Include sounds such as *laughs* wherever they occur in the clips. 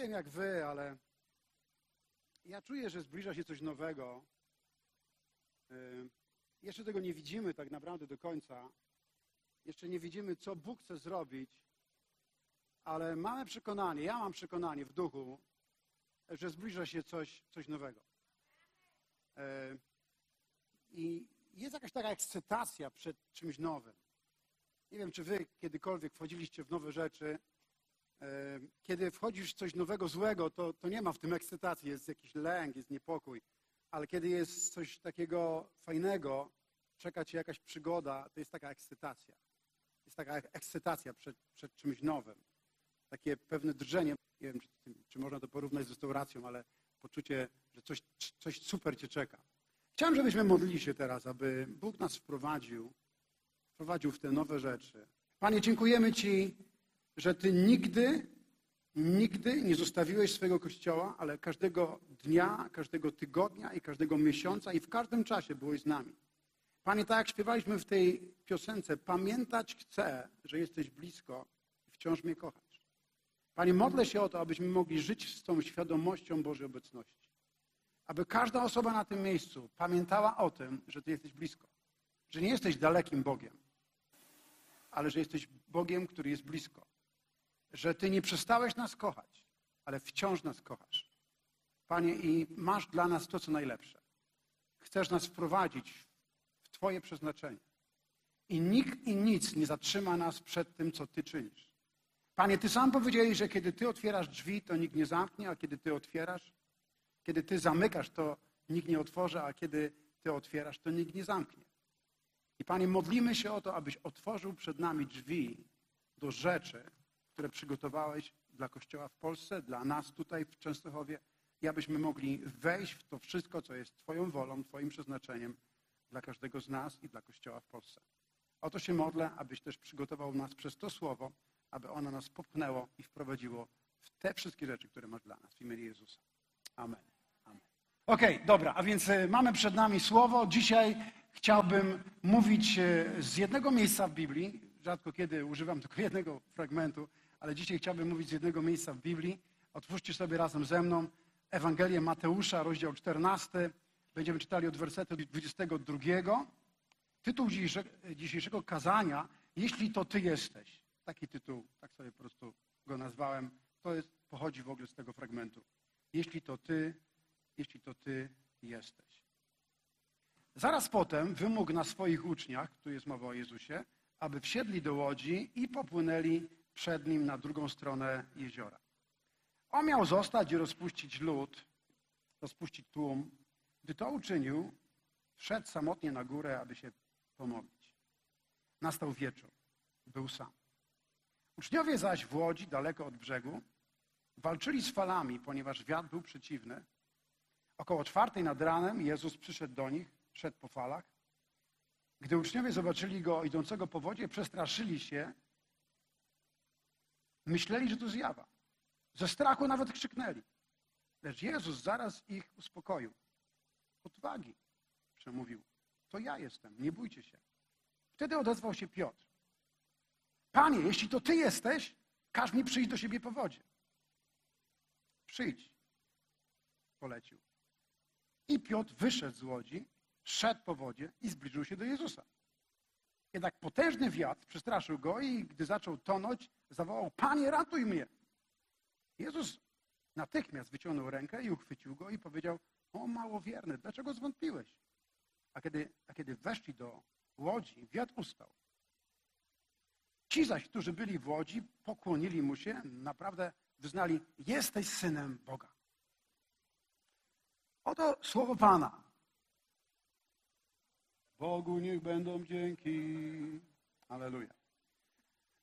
wiem jak wy, ale ja czuję, że zbliża się coś nowego. Y, Jeszcze tego nie widzimy tak naprawdę do końca. Jeszcze nie widzimy, co Bóg chce zrobić, ale mamy przekonanie, ja mam przekonanie w duchu, że zbliża się coś, coś nowego. Y, I jest jakaś taka ekscytacja przed czymś nowym. Nie wiem, czy wy kiedykolwiek wchodziliście w nowe rzeczy. E, Kiedy wchodzisz w coś nowego, złego, to, to nie ma w tym ekscytacji, jest jakiś lęk, jest niepokój. Ale kiedy jest coś takiego fajnego, czeka cię jakaś przygoda, to jest taka ekscytacja. Jest taka ekscytacja przed, przed czymś nowym. Takie pewne drżenie. Nie wiem, czy, czy można to porównać z restauracją, ale poczucie, że coś, coś super cię czeka. Chciałem, żebyśmy modlili się teraz, aby Bóg nas wprowadził, wprowadził w te nowe rzeczy. Panie, dziękujemy Ci, że Ty nigdy, nigdy nie zostawiłeś swojego Kościoła, ale każdego dnia, każdego tygodnia i każdego miesiąca i w każdym czasie byłeś z nami. Panie, tak jak śpiewaliśmy w tej piosence, pamiętać chcę, że jesteś blisko i wciąż mnie kochasz. Panie, modlę się o to, abyśmy mogli żyć z tą świadomością Bożej obecności. Aby każda osoba na tym miejscu pamiętała o tym, że Ty jesteś blisko. Że nie jesteś dalekim Bogiem, ale że jesteś Bogiem, który jest blisko. Że Ty nie przestałeś nas kochać, ale wciąż nas kochasz. Panie, i masz dla nas to, co najlepsze. Chcesz nas wprowadzić w Twoje przeznaczenie. I nikt i nic nie zatrzyma nas przed tym, co Ty czynisz. Panie, Ty sam powiedziałeś, że kiedy Ty otwierasz drzwi, to nikt nie zamknie, a kiedy Ty otwierasz, kiedy Ty zamykasz, to nikt nie otworzy, a kiedy Ty otwierasz, to nikt nie zamknie. I Panie, modlimy się o to, abyś otworzył przed nami drzwi do rzeczy, które przygotowałeś dla Kościoła w Polsce, dla nas tutaj w Częstochowie i abyśmy mogli wejść w to wszystko, co jest Twoją wolą, Twoim przeznaczeniem dla każdego z nas i dla Kościoła w Polsce. O to się modlę, abyś też przygotował nas przez to słowo, aby ono nas popchnęło i wprowadziło w te wszystkie rzeczy, które masz dla nas w imieniu Jezusa. Amen. Amen. Okej, okay, dobra, a więc y, mamy przed nami słowo. Dzisiaj chciałbym mówić y, z jednego miejsca w Biblii. Rzadko kiedy używam tylko jednego fragmentu, ale dzisiaj chciałbym mówić z jednego miejsca w Biblii. Otwórzcie sobie razem ze mną Ewangelię Mateusza, rozdział 14. Będziemy czytali od wersetu 22. Tytuł dzisiejszego kazania, jeśli to Ty jesteś. Taki tytuł, tak sobie po prostu go nazwałem. To jest, pochodzi w ogóle z tego fragmentu. Jeśli to Ty, jeśli to Ty jesteś. Zaraz potem wymógł na swoich uczniach, tu jest mowa o Jezusie, aby wsiedli do łodzi i popłynęli przed nim na drugą stronę jeziora. On miał zostać i rozpuścić lud, rozpuścić tłum. Gdy to uczynił, wszedł samotnie na górę, aby się pomodlić. Nastał wieczór. Był sam. Uczniowie zaś w łodzi, daleko od brzegu, walczyli z falami, ponieważ wiatr był przeciwny. Około czwartej nad ranem Jezus przyszedł do nich, szedł po falach. Gdy uczniowie zobaczyli go idącego po wodzie, przestraszyli się, myśleli, że to zjawa. Ze strachu nawet krzyknęli. Lecz Jezus zaraz ich uspokoił. Odwagi, przemówił. To ja jestem, nie bójcie się. Wtedy odezwał się Piotr. Panie, jeśli to Ty jesteś, każ mi przyjść do siebie po wodzie. Przyjdź, polecił. I Piotr wyszedł z łodzi, szedł po wodzie i zbliżył się do Jezusa. Jednak potężny wiatr przestraszył go i gdy zaczął tonąć, zawołał, Panie, ratuj mnie. Jezus natychmiast wyciągnął rękę i uchwycił go i powiedział, o małowierny, dlaczego zwątpiłeś? A kiedy, a kiedy weszli do łodzi, wiatr ustał. Ci zaś, którzy byli w łodzi, pokłonili mu się, naprawdę wyznali, jesteś synem Boga. Oto słowo Pana. Bogu niech będą dzięki. Aleluja.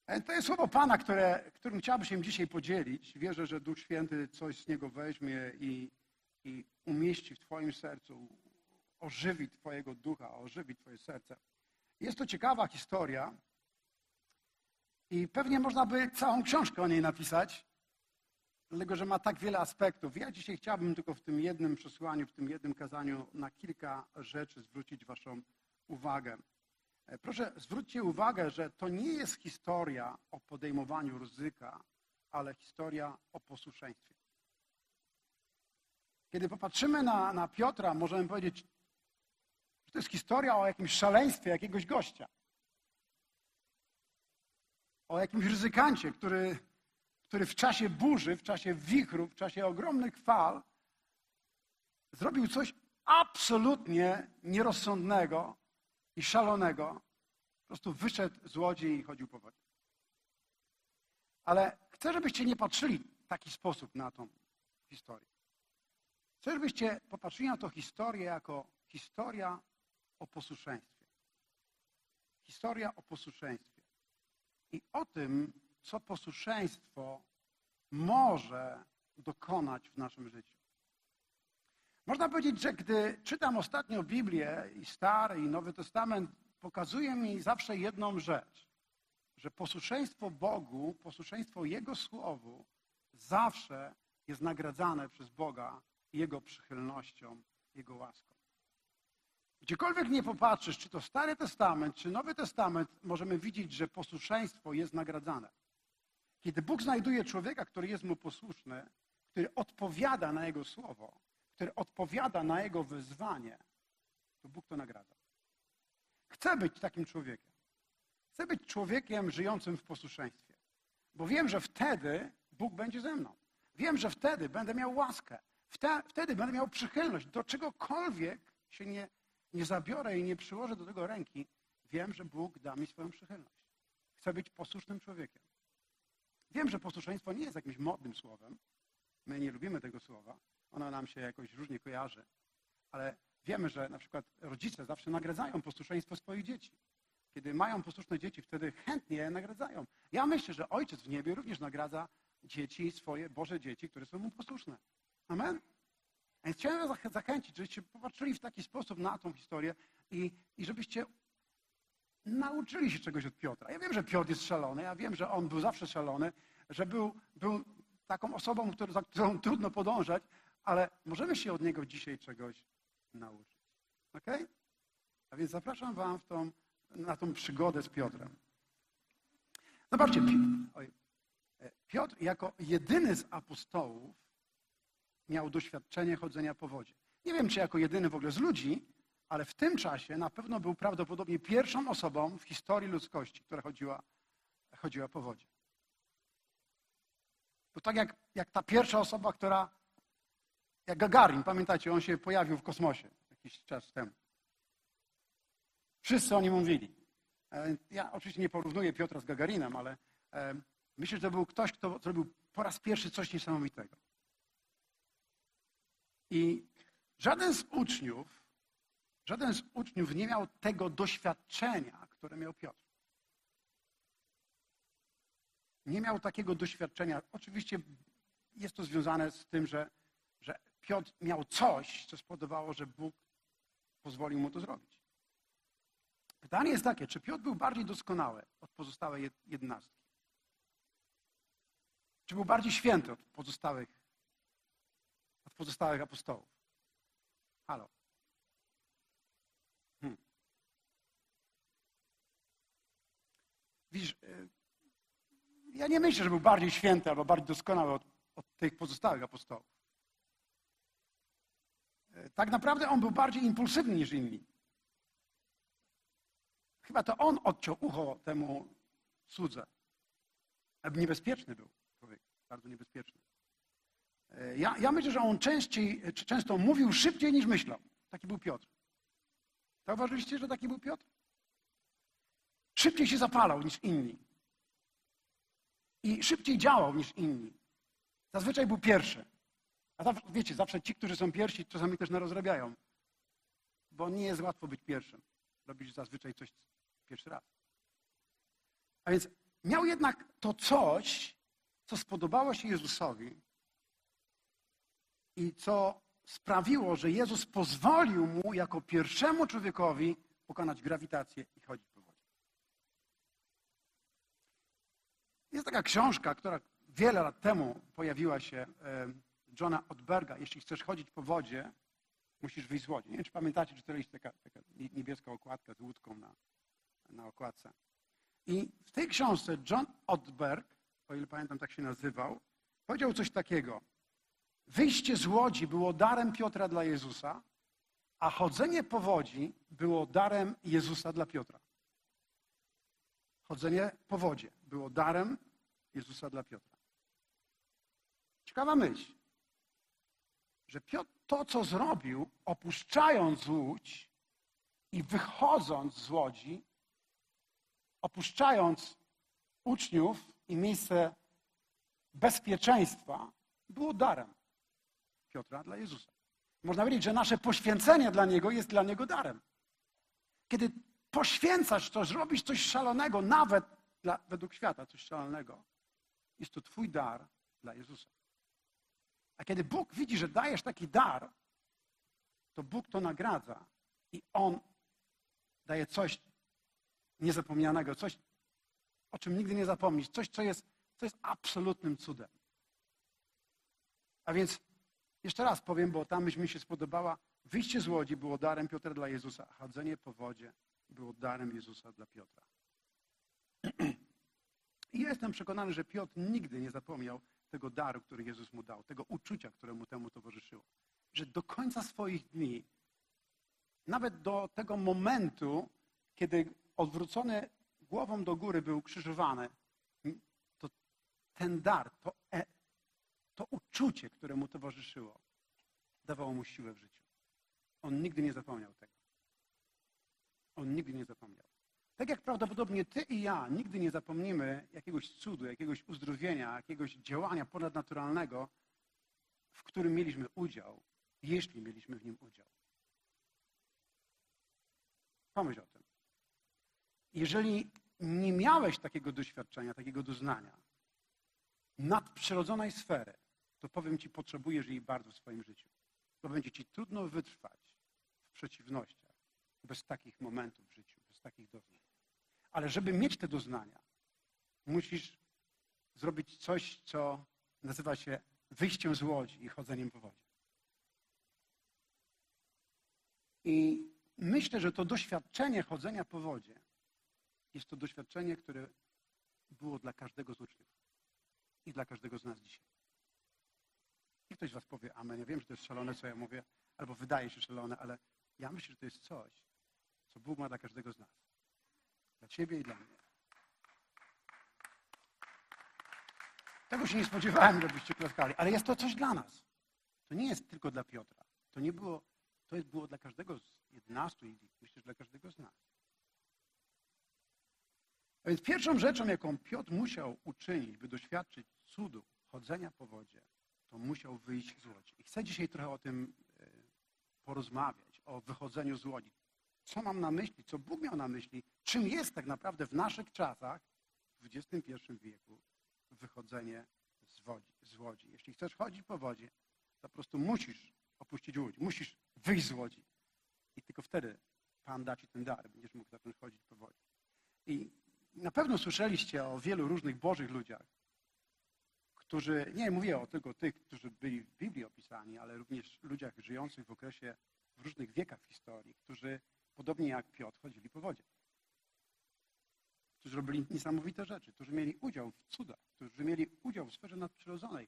E, to jest słowo Pana, które, którym chciałbym się dzisiaj podzielić. Wierzę, że Duch Święty coś z niego weźmie i, i umieści w Twoim sercu, ożywi Twojego ducha, ożywi Twoje serce. Jest to ciekawa historia i pewnie można by całą książkę o niej napisać, dlatego że ma tak wiele aspektów. Ja dzisiaj chciałbym tylko w tym jednym przesłaniu, w tym jednym kazaniu na kilka rzeczy zwrócić Waszą uwagę. E, proszę, zwróćcie uwagę, że to nie jest historia o podejmowaniu ryzyka, ale historia o posłuszeństwie. Kiedy popatrzymy na, na Piotra, możemy powiedzieć, że to jest historia o jakimś szaleństwie jakiegoś gościa. O jakimś ryzykancie, który, który w czasie burzy, w czasie wichru, w czasie ogromnych fal zrobił coś absolutnie nierozsądnego i szalonego. Po prostu wyszedł z łodzi i chodził po wodzie. Ale chcę, żebyście nie patrzyli w taki sposób na tą historię. Chcę, żebyście popatrzyli na tę historię jako historia o posłuszeństwie. Historia o posłuszeństwie. I o tym, co posłuszeństwo może dokonać w naszym życiu. Można powiedzieć, że gdy czytam ostatnio Biblię i Stary i Nowy Testament, pokazuje mi zawsze jedną rzecz, że posłuszeństwo Bogu, posłuszeństwo Jego Słowu zawsze jest nagradzane przez Boga Jego przychylnością, Jego łaską. Gdziekolwiek nie popatrzysz, czy to Stary Testament, czy Nowy Testament, możemy widzieć, że posłuszeństwo jest nagradzane. Kiedy Bóg znajduje człowieka, który jest mu posłuszny, który odpowiada na Jego słowo, który odpowiada na Jego wyzwanie, to Bóg to nagradza. Chcę być takim człowiekiem. Chcę być człowiekiem żyjącym w posłuszeństwie. Bo wiem, że wtedy Bóg będzie ze mną. Wiem, że wtedy będę miał łaskę. Wtedy będę miał przychylność. Do czegokolwiek się nie, nie zabiorę i nie przyłożę do tego ręki, wiem, że Bóg da mi swoją przychylność. Chcę być posłusznym człowiekiem. Wiem, że posłuszeństwo nie jest jakimś modnym słowem. My nie lubimy tego słowa. Ono nam się jakoś różnie kojarzy. Ale wiemy, że na przykład rodzice zawsze nagradzają posłuszeństwo swoich dzieci. Kiedy mają posłuszne dzieci, wtedy chętnie je nagradzają. Ja myślę, że Ojciec w niebie również nagradza dzieci, swoje Boże dzieci, które są mu posłuszne. Amen? A więc chciałem zachęcić, żebyście popatrzyli w taki sposób na tą historię i, i żebyście nauczyli się czegoś od Piotra. Ja wiem, że Piotr jest szalony, ja wiem, że on był zawsze szalony, że był, był taką osobą, za którą trudno podążać, ale możemy się od niego dzisiaj czegoś nauczyć. Ok? A więc zapraszam wam tą, na tą przygodę z Piotrem. Zobaczcie, e, Piotr jako jedyny z apostołów miał doświadczenie chodzenia po wodzie. Nie wiem, czy jako jedyny w ogóle z ludzi, ale w tym czasie na pewno był prawdopodobnie pierwszą osobą w historii ludzkości, która chodziła, chodziła po wodzie. To tak jak, jak ta pierwsza osoba, która, jak Gagarin, pamiętacie, on się pojawił w kosmosie jakiś czas temu. Wszyscy o nim mówili. E, ja oczywiście nie porównuję Piotra z Gagarinem, ale e, myślę, że to był ktoś, kto zrobił po raz pierwszy coś niesamowitego. I żaden z uczniów, żaden z uczniów nie miał tego doświadczenia, które miał Piotr. Nie miał takiego doświadczenia. Oczywiście jest to związane z tym, że, że Piotr miał coś, co spowodowało, że Bóg pozwolił mu to zrobić. Pytanie jest takie, czy Piotr był bardziej doskonały od pozostałej jedenastki? Czy był bardziej święty od pozostałych od pozostałych apostołów. Halo. Hmm. Widzisz, y, ja nie myślę, że był bardziej święty albo bardziej doskonały od, od tych pozostałych apostołów. Tak naprawdę on był bardziej impulsywny niż inni. Chyba to on odciął ucho temu. Aby niebezpieczny był człowiek, bardzo niebezpieczny. E, ja, ja myślę, że on częściej, czy często mówił szybciej niż myślał. Taki był Piotr. Zauważyliście, że taki był Piotr? Szybciej się zapalał niż inni. I szybciej działał niż inni. Zazwyczaj był pierwszy. A zawsze, wiecie, zawsze ci, którzy są pierwsi, czasami też narozrabiają. Bo nie jest łatwo być pierwszym. Robisz zazwyczaj coś pierwszy raz. A więc miał jednak to coś, co spodobało się Jezusowi i co sprawiło, że Jezus pozwolił mu jako pierwszemu człowiekowi pokonać grawitację i chodzić po wodzie. Jest taka książka, która wiele lat temu pojawiła się Johna Odberga. Jeśli chcesz chodzić po wodzie, musisz wyjść z łodzi. Nie wiem, czy pamiętacie, czy to jest taka, taka niebieska okładka z łódką na, na okładce. I w tej książce John Odberg, o ile pamiętam tak się nazywał, powiedział coś takiego. wyjście z łodzi było darem Piotra dla Jezusa, a chodzenie po wodzi było darem Jezusa dla Piotra. Chodzenie po wodzie było darem Jezusa dla Piotra. Ciekawa myśl, że Piotr to, co zrobił, opuszczając łódź i wychodząc z łodzi, opuszczając uczniów i miejsce bezpieczeństwa, było darem Piotra dla Jezusa. Można powiedzieć, że nasze poświęcenie dla Niego jest dla Niego darem. Kiedy poświęcasz coś, robisz coś szalonego, nawet dla, według świata coś szalonego, jest to Twój dar dla Jezusa. A kiedy Bóg widzi, że dajesz taki dar, to Bóg to nagradza i On daje coś niezapomnianego, coś, o czym nigdy nie zapomnisz, coś, co jest, co jest absolutnym cudem. A więc jeszcze raz powiem, bo ta myśl mi się spodobała. Wyjście z łodzi było darem Piotra dla Jezusa, a chodzenie po wodzie było darem Jezusa dla Piotra. *clears throat* I jestem przekonany, że Piotr nigdy nie zapomniał tego daru, który Jezus mu dał, tego uczucia, które mu temu towarzyszyło. Że do końca swoich dni, nawet do tego momentu, kiedy odwrócony głową do góry był krzyżowany, to ten dar, to, e, to uczucie, które mu towarzyszyło, dawało mu siłę w życiu. On nigdy nie zapomniał tego. On nigdy nie zapomniał. Tak jak prawdopodobnie ty i ja nigdy nie zapomnimy jakiegoś cudu, jakiegoś uzdrowienia, jakiegoś działania ponadnaturalnego, w którym mieliśmy udział, jeśli mieliśmy w nim udział. Pomyśl o tym. Jeżeli nie miałeś takiego doświadczenia, takiego doznania nadprzyrodzonej sfery, to powiem Ci, potrzebujesz jej bardzo w swoim życiu. Bo będzie Ci trudno wytrwać w przeciwnościach bez takich momentów w życiu, bez takich doznań. Ale żeby mieć te doznania, musisz zrobić coś, co nazywa się wyjściem z łodzi i chodzeniem po wodzie. I myślę, że to doświadczenie chodzenia po wodzie jest to doświadczenie, które było dla każdego z uczniów i dla każdego z nas dzisiaj. I ktoś z was powie, amen, ja wiem, że to jest szalone, co ja mówię, albo wydaje się szalone, ale ja myślę, że to jest coś, co Bóg ma dla każdego z nas. Dla ciebie i dla mnie. Tego się nie spodziewałem, żebyście klaskali, ale jest to coś dla nas. To nie jest tylko dla Piotra. To nie było, to jest było dla każdego z 11 i myślę, że dla każdego z nas. A więc pierwszą rzeczą, jaką Piotr musiał uczynić, by doświadczyć cudu chodzenia po wodzie, to musiał wyjść z łodzi. I chcę dzisiaj trochę o tym e, porozmawiać, o wychodzeniu z łodzi. Co mam na myśli, co Bóg miał na myśli, czym jest tak naprawdę w naszych czasach, w XXI wieku, wychodzenie z, wodzi, z łodzi. Jeśli chcesz chodzić po wodzie, to po prostu musisz opuścić łódź, musisz wyjść z łodzi. I tylko wtedy Pan da Ci ten dar, będziesz mógł zacząć chodzić po wodzie. I na pewno słyszeliście o wielu różnych Bożych ludziach, którzy, nie mówię o tylko tych, którzy byli w Biblii opisani, ale również ludziach żyjących w okresie, w różnych wiekach historii, którzy podobnie jak Piotr chodzili po wodzie. Którzy robili niesamowite rzeczy, którzy mieli udział w cudach, którzy mieli udział w sferze nadprzyrodzonej.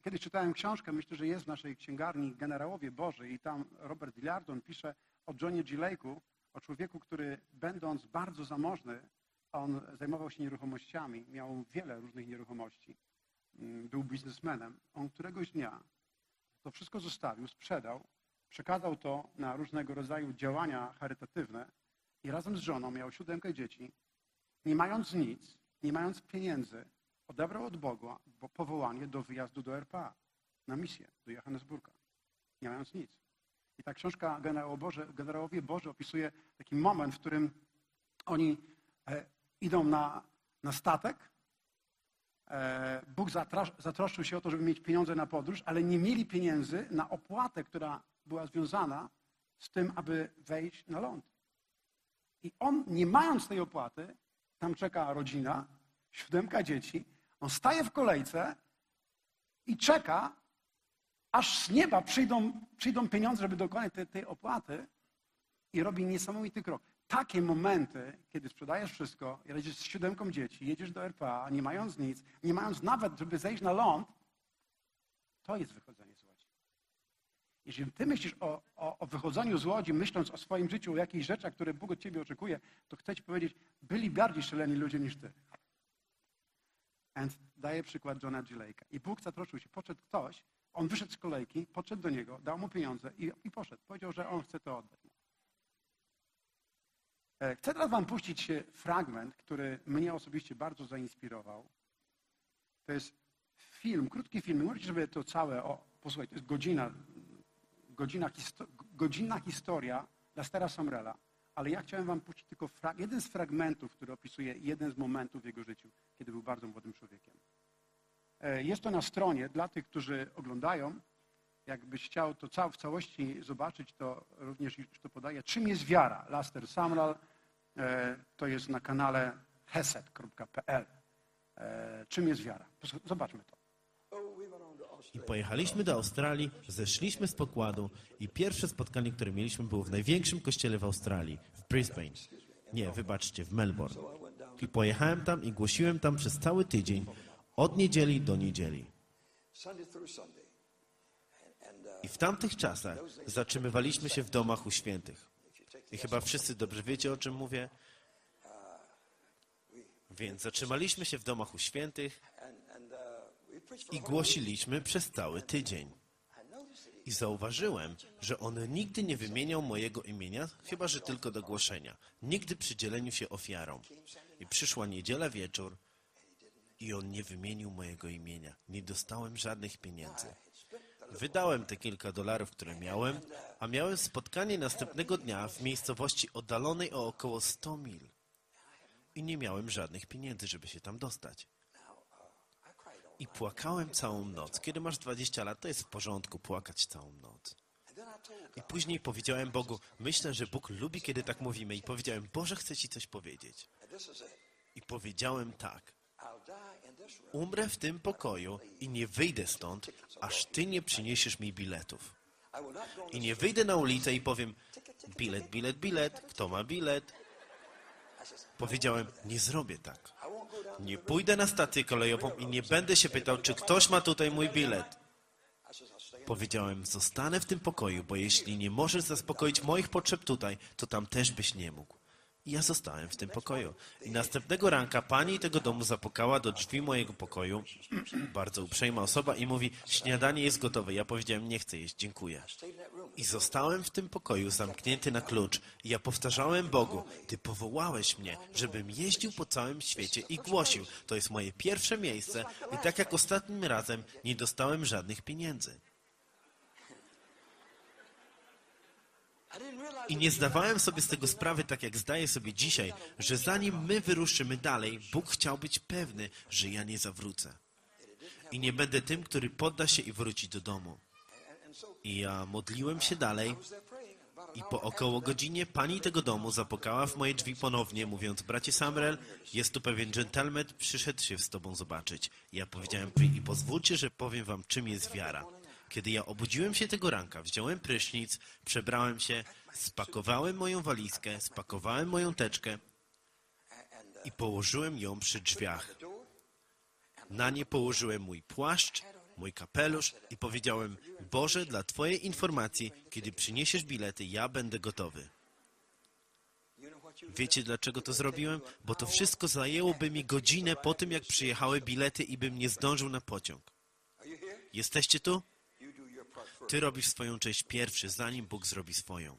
Kiedyś czytałem książkę, myślę, że jest w naszej księgarni Generałowie Boży i tam Robert Dillardon pisze o Johnie G. Lake'u, o człowieku, który będąc bardzo zamożny, on zajmował się nieruchomościami, miał wiele różnych nieruchomości, mm, był biznesmenem. On któregoś dnia to wszystko zostawił, sprzedał, przekazał to na różnego rodzaju działania charytatywne i razem z żoną miał siódemkę dzieci, nie mając nic, nie mając pieniędzy, odebrał od Boga powołanie do wyjazdu do RPA, na misję do Johannesburga, nie mając nic. I ta książka Generałowie Boże opisuje taki moment, w którym oni e, idą na, na statek. E, Bóg zatroszczył się o to, żeby mieć pieniądze na podróż, ale nie mieli pieniędzy na opłatę, która była związana z tym, aby wejść na ląd. I on, nie mając tej opłaty, tam czeka rodzina, siódemka dzieci, on staje w kolejce i czeka, aż z nieba przyjdą, przyjdą pieniądze, żeby dokonać tej, tej opłaty i robi niesamowity krok. Takie momenty, kiedy sprzedajesz wszystko, jedziesz z siódemką dzieci, jedziesz do RPA, nie mając nic, nie mając nawet, żeby zejść na ląd, To jest wychodzenie Jeżeli ty myślisz o, o, o wychodzeniu z łodzi, myśląc o swoim życiu, o jakichś rzeczach, które Bóg od ciebie oczekuje, to chcę ci powiedzieć, byli bardziej szaleni ludzie niż ty. Więc daję przykład Johna G. Lake'a. I Bóg zatroszczył się. Podszedł ktoś, on wyszedł z kolejki, podszedł do niego, dał mu pieniądze i, i poszedł. Powiedział, że on chce to oddać. E, Chcę teraz wam puścić fragment, który mnie osobiście bardzo zainspirował. To jest film, krótki film. Możecie sobie to całe o, posłuchać. To jest godzina, godzina histo, godzinna historia Lastera Samrela. Ale ja chciałem wam puścić tylko jeden z fragmentów, który opisuje jeden z momentów w jego życiu, kiedy był bardzo młodym człowiekiem. E, Jest to na stronie dla tych, którzy oglądają. Jakbyś chciał to cał, w całości zobaczyć, to również już to podaję. Czym jest wiara? Laster Samral. E, To jest na kanale heset.pl. E, Czym jest wiara? Zobaczmy to. I pojechaliśmy do Australii, zeszliśmy z pokładu i pierwsze spotkanie, które mieliśmy było w największym kościele w Australii, w Brisbane. Nie, wybaczcie, w Melbourne. I pojechałem tam i głosiłem tam przez cały tydzień, od niedzieli do niedzieli. I w tamtych czasach zatrzymywaliśmy się w domach u świętych. I chyba wszyscy dobrze wiecie, o czym mówię. Więc zatrzymaliśmy się w domach u świętych and, and uh, we preached for i głosiliśmy przez cały tydzień. I zauważyłem, że on nigdy nie wymieniał mojego imienia, chyba że tylko do głoszenia. Nigdy przy dzieleniu się ofiarą. I przyszła niedziela wieczór i on nie wymienił mojego imienia. Nie dostałem żadnych pieniędzy. Wydałem te kilka dolarów, które miałem, a miałem spotkanie następnego dnia w miejscowości oddalonej o około 100 mil. I nie miałem żadnych pieniędzy, żeby się tam dostać. I płakałem całą noc. Kiedy masz 20 lat, to jest w porządku płakać całą noc. I później powiedziałem Bogu, myślę, że Bóg lubi, kiedy tak mówimy. I powiedziałem, Boże, chcę Ci coś powiedzieć. I powiedziałem tak, umrę w tym pokoju i nie wyjdę stąd, aż Ty nie przyniesiesz mi biletów. I nie wyjdę na ulicę i powiem, bilet, bilet, bilet, kto ma bilet? Powiedziałem, nie zrobię tak. I won't go down. Nie pójdę na stację kolejową i nie będę się pytał, czy ktoś ma tutaj mój bilet. Powiedziałem, zostanę w tym pokoju, bo jeśli nie możesz zaspokoić moich potrzeb tutaj, to tam też byś nie mógł. I ja zostałem w tym pokoju. I następnego ranka pani tego domu zapukała do drzwi mojego pokoju, bardzo uprzejma osoba, i mówi, śniadanie jest gotowe. Ja powiedziałem, nie chcę jeść, dziękuję. I zostałem w tym pokoju zamknięty na klucz. I ja powtarzałem Bogu, Ty powołałeś mnie, żebym jeździł po całym świecie i głosił. To jest moje pierwsze miejsce i tak jak ostatnim razem nie dostałem żadnych pieniędzy. I I nie zdawałem sobie z tego sprawy, tak jak zdaję sobie dzisiaj, że zanim my wyruszymy dalej, Bóg chciał być pewny, że ja nie zawrócę. I nie będę tym, który podda się i wróci do domu. I ja modliłem się dalej I I po około godzinie pani tego domu zapukała w moje drzwi ponownie, mówiąc, bracie Samuel, jest tu pewien dżentelmen, przyszedł się z tobą zobaczyć. Ja powiedziałem, i pozwólcie, że powiem wam, czym jest wiara. Kiedy ja obudziłem się tego ranka, wziąłem prysznic, przebrałem się, spakowałem moją walizkę, spakowałem moją teczkę i położyłem ją przy drzwiach. Na nie położyłem mój płaszcz, mój kapelusz i powiedziałem, Boże, dla Twojej informacji, kiedy przyniesiesz bilety, ja będę gotowy. Wiecie dlaczego to zrobiłem? Bo to wszystko zajęłoby mi godzinę po tym, jak przyjechały bilety i bym nie zdążył na pociąg. Jesteście tu? Ty robisz swoją część pierwszy, zanim Bóg zrobi swoją.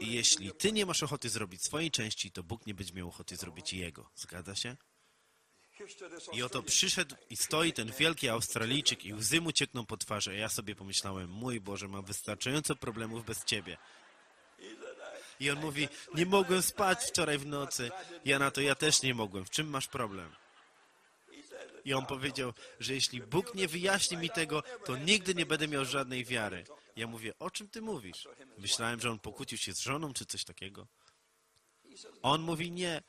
I jeśli ty nie masz ochoty zrobić swojej części, to Bóg nie będzie miał ochoty zrobić jego. Zgadza się? I oto przyszedł i stoi ten wielki Australijczyk i łzy mu ciekną po twarzy, a ja sobie pomyślałem, mój Boże, mam wystarczająco problemów bez Ciebie. I on mówi, nie mogłem spać wczoraj w nocy. Ja na to, ja też nie mogłem. W czym masz problem? I on powiedział, że jeśli Bóg nie wyjaśni mi tego, to nigdy nie będę miał żadnej wiary. Ja mówię, o czym ty mówisz? Myślałem, że on pokłócił się z żoną czy coś takiego. On mówi, nie.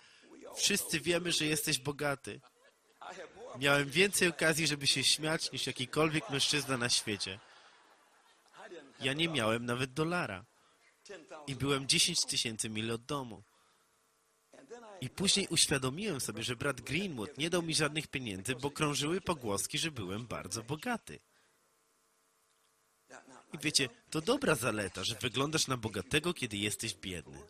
Wszyscy wiemy, że jesteś bogaty. Miałem więcej okazji, żeby się śmiać, niż jakikolwiek mężczyzna na świecie. Ja nie miałem nawet dolara. 10,000. I byłem 10 tysięcy mil od domu. I później uświadomiłem sobie, że brat Greenwood nie dał mi żadnych pieniędzy, bo krążyły pogłoski, że byłem bardzo bogaty. I wiecie, to dobra zaleta, że wyglądasz na bogatego, kiedy jesteś biedny.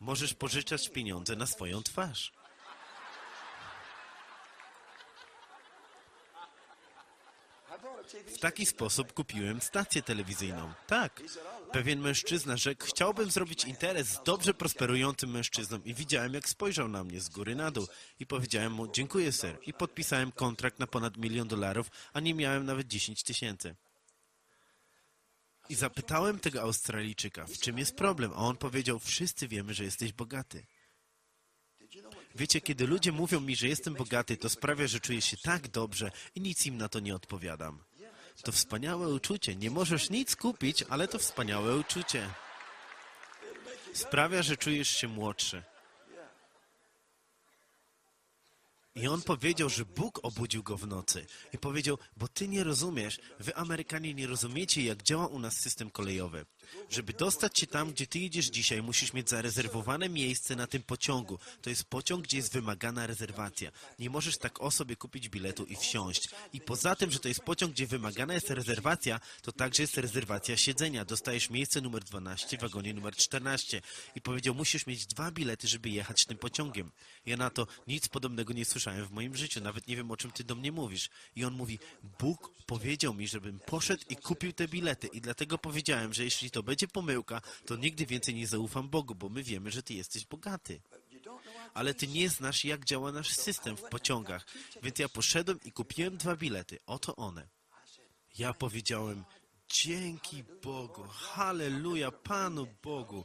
Możesz pożyczać pieniądze na swoją twarz. I bought a TV W taki sposób kupiłem stację telewizyjną. Tak. Pewien mężczyzna rzekł, chciałbym zrobić interes z dobrze prosperującym mężczyzną i widziałem, jak spojrzał na mnie z góry na dół i powiedziałem mu, dziękuję sir. I podpisałem kontrakt na ponad milion dolarów, a nie miałem nawet 10 tysięcy. I zapytałem tego Australijczyka, w czym jest problem, a on powiedział, wszyscy wiemy, że jesteś bogaty. Wiecie, kiedy ludzie mówią mi, że jestem bogaty, to sprawia, że czuję się tak dobrze i nic im na to nie odpowiadam. To wspaniałe uczucie. Nie możesz nic kupić, ale to wspaniałe uczucie. Sprawia, że czujesz się młodszy. I on powiedział, że Bóg obudził go w nocy. I powiedział, bo ty nie rozumiesz, wy Amerykanie nie rozumiecie, jak działa u nas system kolejowy. Żeby dostać się tam, gdzie ty idziesz dzisiaj, musisz mieć zarezerwowane miejsce na tym pociągu. To jest pociąg, gdzie jest wymagana rezerwacja. Nie możesz tak o sobie kupić biletu i wsiąść. I poza tym, że to jest pociąg, gdzie wymagana jest rezerwacja, to także jest rezerwacja siedzenia. Dostajesz miejsce numer 12 w wagonie numer 14. I powiedział, musisz mieć dwa bilety, żeby jechać tym pociągiem. Ja na to nic podobnego nie słyszałem w moim życiu. Nawet nie wiem, o czym ty do mnie mówisz. I on mówi, Bóg powiedział mi, żebym poszedł i kupił te bilety. I dlatego powiedziałem, że jeśli to będzie pomyłka, to nigdy więcej nie zaufam Bogu, bo my wiemy, że ty jesteś bogaty. Ale ty nie znasz, jak działa nasz system w pociągach. Więc ja poszedłem i kupiłem dwa bilety. Oto one. Ja powiedziałem, dzięki Bogu, halleluja Panu Bogu.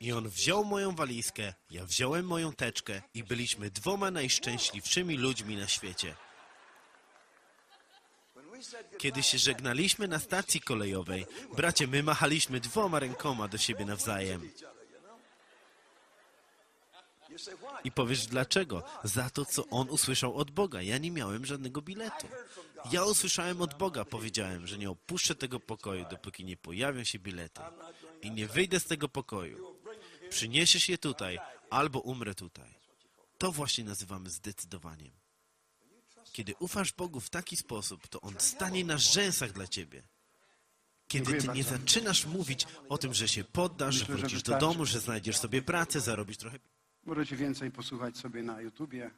I on wziął moją walizkę, ja wziąłem moją teczkę i byliśmy dwoma najszczęśliwszymi ludźmi na świecie. Kiedy się żegnaliśmy na stacji kolejowej, bracie, my machaliśmy dwoma rękoma do siebie nawzajem. I powiesz dlaczego? Za to, co on usłyszał od Boga. Ja nie miałem żadnego biletu. Ja usłyszałem od Boga, powiedziałem, że nie opuszczę tego pokoju, dopóki nie pojawią się bilety. I nie wyjdę z tego pokoju. Przyniesiesz je tutaj, albo umrę tutaj. To właśnie nazywamy zdecydowaniem. Kiedy ufasz Bogu w taki sposób, to On stanie na rzęsach dla ciebie. Kiedy ty nie zaczynasz mówić o tym, że się poddasz, że wrócisz do wystarczy. domu, że znajdziesz sobie pracę, zarobisz trochę Możecie więcej posłuchać sobie na YouTubie.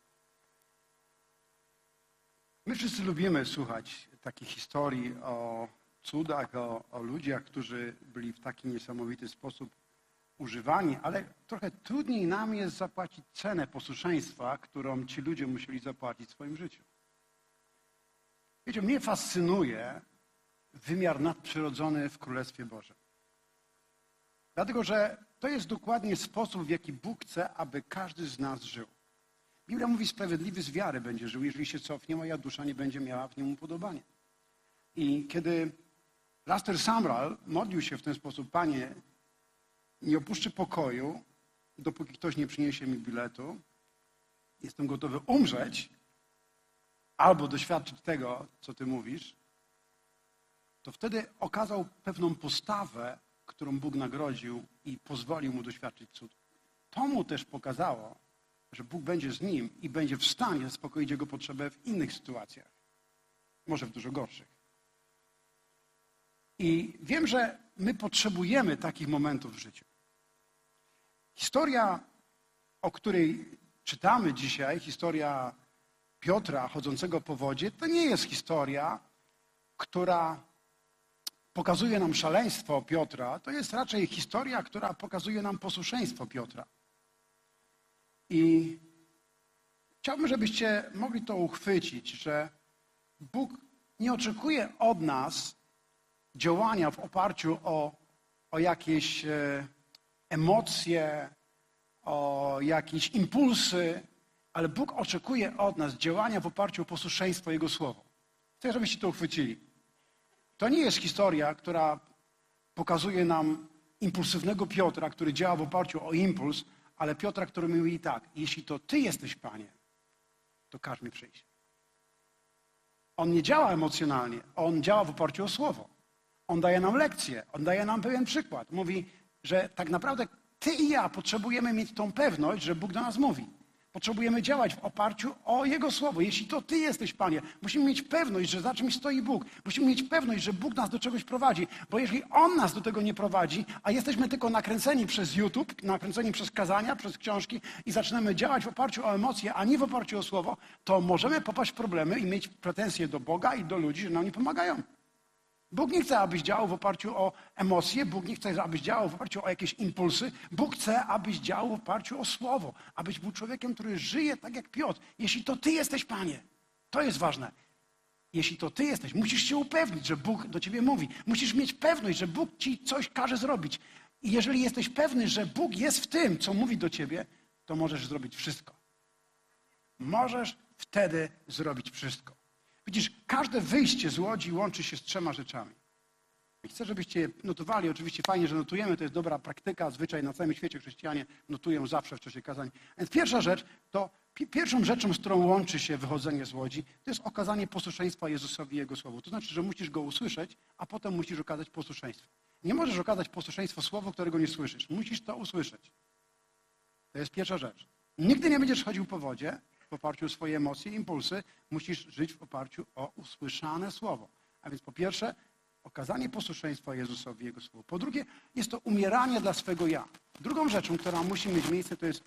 My wszyscy lubimy słuchać takich historii o cudach, o, o ludziach, którzy byli w taki niesamowity sposób używani, ale trochę trudniej nam jest zapłacić cenę posłuszeństwa, którą ci ludzie musieli zapłacić w swoim życiu. Wiecie, mnie fascynuje wymiar nadprzyrodzony w Królestwie Bożym. Dlatego, że to jest dokładnie sposób, w jaki Bóg chce, aby każdy z nas żył. Biblia mówi, sprawiedliwy z wiary będzie żył. Jeżeli się cofnie, moja dusza nie będzie miała w nim upodobania. I kiedy Laster Samral modlił się w ten sposób, Panie, nie opuszczę pokoju, dopóki ktoś nie przyniesie mi biletu, jestem gotowy umrzeć albo doświadczyć tego, co Ty mówisz, to wtedy okazał pewną postawę, którą Bóg nagrodził i pozwolił mu doświadczyć cudu. To mu też pokazało, że Bóg będzie z nim i będzie w stanie zaspokoić jego potrzebę w innych sytuacjach, może w dużo gorszych. I wiem, że my potrzebujemy takich momentów w życiu. Historia, o której czytamy dzisiaj, historia Piotra chodzącego po wodzie, to nie jest historia, która pokazuje nam szaleństwo Piotra, to jest raczej historia, która pokazuje nam posłuszeństwo Piotra. I chciałbym, żebyście mogli to uchwycić, że Bóg nie oczekuje od nas działania w oparciu o, o jakieś e, emocje, o jakieś impulsy, ale Bóg oczekuje od nas działania w oparciu o posłuszeństwo Jego Słowo. Chcę, żebyście to uchwycili. To nie jest historia, która pokazuje nam impulsywnego Piotra, który działa w oparciu o impuls, ale Piotra, który mówi tak, jeśli to Ty jesteś Panie, to każ mi przyjść. On nie działa emocjonalnie, on działa w oparciu o Słowo. On daje nam lekcję, on daje nam pewien przykład. Mówi, że tak naprawdę Ty i ja potrzebujemy mieć tą pewność, że Bóg do nas mówi. Potrzebujemy działać w oparciu o Jego Słowo. Jeśli to Ty jesteś, Panie, musimy mieć pewność, że za czymś stoi Bóg. Musimy mieć pewność, że Bóg nas do czegoś prowadzi. Bo jeżeli On nas do tego nie prowadzi, a jesteśmy tylko nakręceni przez YouTube, nakręceni przez kazania, przez książki i zaczynamy działać w oparciu o emocje, a nie w oparciu o Słowo, to możemy popaść w problemy i mieć pretensje do Boga i do ludzi, że nam nie pomagają. Bóg nie chce, abyś działał w oparciu o emocje, Bóg nie chce, abyś działał w oparciu o jakieś impulsy. Bóg chce, abyś działał w oparciu o słowo, abyś był człowiekiem, który żyje tak jak Piotr. Jeśli to ty jesteś, Panie, to jest ważne. Jeśli to ty jesteś, musisz się upewnić, że Bóg do ciebie mówi. Musisz mieć pewność, że Bóg ci coś każe zrobić. I jeżeli jesteś pewny, że Bóg jest w tym, co mówi do ciebie, to możesz zrobić wszystko. Możesz wtedy zrobić wszystko. Widzisz, każde wyjście z łodzi łączy się z trzema rzeczami. Chcę, żebyście notowali, oczywiście fajnie, że notujemy, to jest dobra praktyka, zwyczaj na całym świecie chrześcijanie notują zawsze w czasie kazań. Więc pierwsza rzecz, to pi- pierwszą rzeczą, z którą łączy się wychodzenie z łodzi, to jest okazanie posłuszeństwa Jezusowi i Jego Słowu. To znaczy, że musisz Go usłyszeć, a potem musisz okazać posłuszeństwo. Nie możesz okazać posłuszeństwo Słowu, którego nie słyszysz. Musisz to usłyszeć. To jest pierwsza rzecz. Nigdy nie będziesz chodził po wodzie w oparciu o swoje emocje i impulsy. Musisz żyć w oparciu o usłyszane słowo. A więc po pierwsze, okazanie posłuszeństwa Jezusowi Jego słowu. Po drugie, jest to umieranie dla swego ja. Drugą rzeczą, która musi mieć miejsce, to jest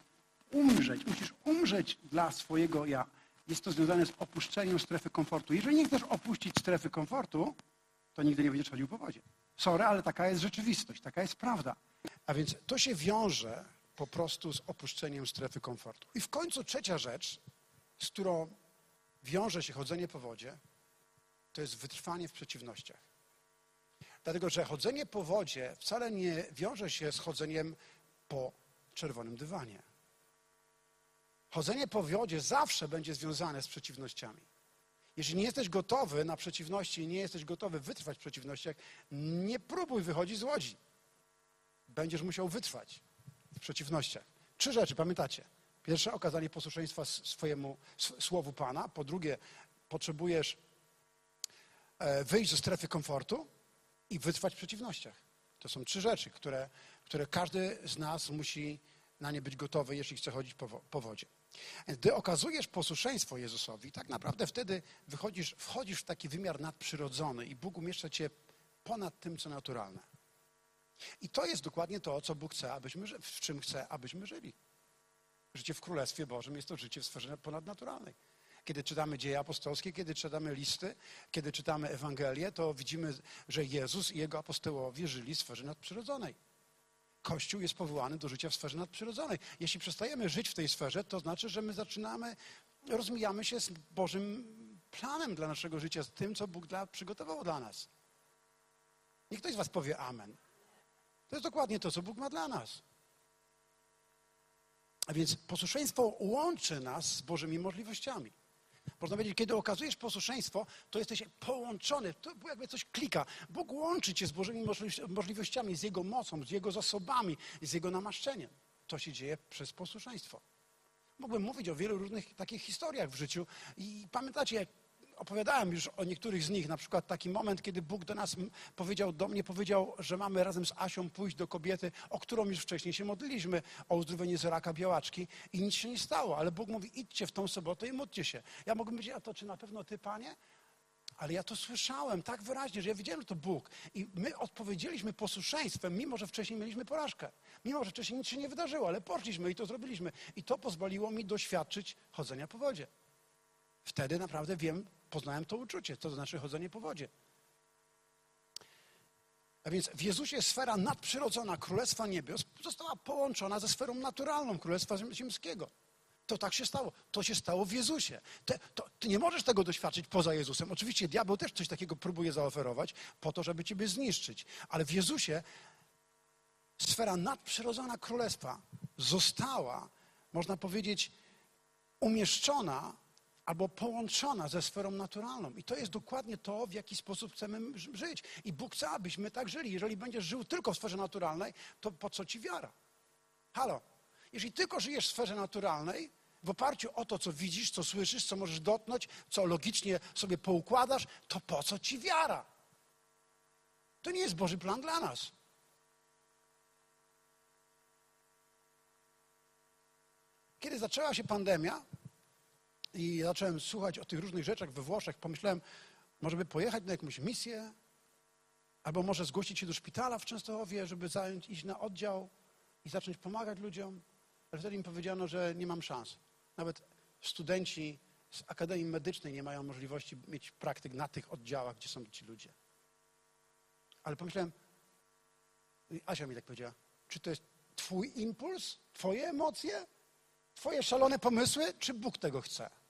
umrzeć. Musisz umrzeć dla swojego ja. Jest to związane z opuszczeniem strefy komfortu. Jeżeli nie chcesz opuścić strefy komfortu, to nigdy nie będziesz chodził po wodzie. Sorry, ale taka jest rzeczywistość, taka jest prawda. A więc to się wiąże po prostu z opuszczeniem strefy komfortu. I w końcu trzecia rzecz, z którą wiąże się chodzenie po wodzie, to jest wytrwanie w przeciwnościach. Dlatego, że chodzenie po wodzie wcale nie wiąże się z chodzeniem po czerwonym dywanie. Chodzenie po wodzie zawsze będzie związane z przeciwnościami. Jeżeli nie jesteś gotowy na przeciwności nie jesteś gotowy wytrwać w przeciwnościach, nie próbuj wychodzić z łodzi. Będziesz musiał wytrwać w przeciwnościach. Trzy rzeczy, pamiętacie? Pierwsze, okazanie posłuszeństwa swojemu słowu Pana. Po drugie, potrzebujesz e, wyjść ze strefy komfortu i wytrwać w przeciwnościach. To są trzy rzeczy, które, które każdy z nas musi na nie być gotowy, jeśli chce chodzić po, po wodzie. Gdy okazujesz posłuszeństwo Jezusowi, tak naprawdę wtedy wychodzisz, wchodzisz w taki wymiar nadprzyrodzony i Bóg umieszcza cię ponad tym, co naturalne. I to jest dokładnie to, co Bóg chce, abyśmy, w czym chce, abyśmy żyli. Życie w Królestwie Bożym jest to życie w sferze ponadnaturalnej. Kiedy czytamy dzieje apostolskie, kiedy czytamy listy, kiedy czytamy Ewangelię, to widzimy, że Jezus i Jego apostołowie żyli w sferze nadprzyrodzonej. Kościół jest powołany do życia w sferze nadprzyrodzonej. Jeśli przestajemy żyć w tej sferze, to znaczy, że my zaczynamy, rozmijamy się z Bożym planem dla naszego życia, z tym, co Bóg dla, przygotował dla nas. Niech ktoś z Was powie Amen. To jest dokładnie to, co Bóg ma dla nas. A więc posłuszeństwo łączy nas z Bożymi możliwościami. Można powiedzieć, kiedy okazujesz posłuszeństwo, to jesteś połączony, to jakby coś klika. Bóg łączy cię z Bożymi możliwości- możliwościami, z Jego mocą, z Jego zasobami, z Jego namaszczeniem. To się dzieje przez posłuszeństwo. Mógłbym mówić o wielu różnych takich historiach w życiu i pamiętacie, jak opowiadałem już o niektórych z nich, na przykład taki moment, kiedy Bóg do nas powiedział, do mnie powiedział, że mamy razem z Asią pójść do kobiety, o którą już wcześniej się modliliśmy, o uzdrowienie z raka białaczki i nic się nie stało, ale Bóg mówi, idźcie w tą sobotę i módlcie się. Ja mogłem powiedzieć, a to czy na pewno Ty, Panie? Ale ja to słyszałem tak wyraźnie, że ja wiedziałem, że to Bóg. I my odpowiedzieliśmy posłuszeństwem, mimo że wcześniej mieliśmy porażkę. Mimo że wcześniej nic się nie wydarzyło, ale poszliśmy i to zrobiliśmy. I to pozwoliło mi doświadczyć chodzenia po wodzie. Wtedy naprawdę wiem, poznałem to uczucie, to znaczy chodzenie po wodzie. A więc w Jezusie sfera nadprzyrodzona Królestwa Niebios została połączona ze sferą naturalną Królestwa Ziem- Ziemskiego. To tak się stało. To się stało w Jezusie. Te, to, ty nie możesz tego doświadczyć poza Jezusem. Oczywiście diabeł też coś takiego próbuje zaoferować po to, żeby ciebie zniszczyć. Ale w Jezusie sfera nadprzyrodzona Królestwa została, można powiedzieć, umieszczona albo połączona ze sferą naturalną. I to jest dokładnie to, w jaki sposób chcemy żyć. I Bóg chce, abyśmy tak żyli. Jeżeli będziesz żył tylko w sferze naturalnej, to po co ci wiara? Halo? Jeżeli tylko żyjesz w sferze naturalnej, w oparciu o to, co widzisz, co słyszysz, co możesz dotknąć, co logicznie sobie poukładasz, to po co ci wiara? To nie jest Boży plan dla nas. kiedy zaczęła się pandemia i zacząłem słuchać o tych różnych rzeczach we Włoszech, pomyślałem, może by pojechać na jakąś misję, albo może zgłosić się do szpitala w Częstochowie, żeby zająć, iść na oddział i zacząć pomagać ludziom. Ale wtedy mi powiedziano, że nie mam szans. Nawet studenci z Akademii Medycznej nie mają możliwości mieć praktyk na tych oddziałach, gdzie są ci ludzie. Ale pomyślałem, Asia mi tak powiedziała, czy to jest twój impuls, twoje emocje, twoje szalone pomysły, czy Bóg tego chce?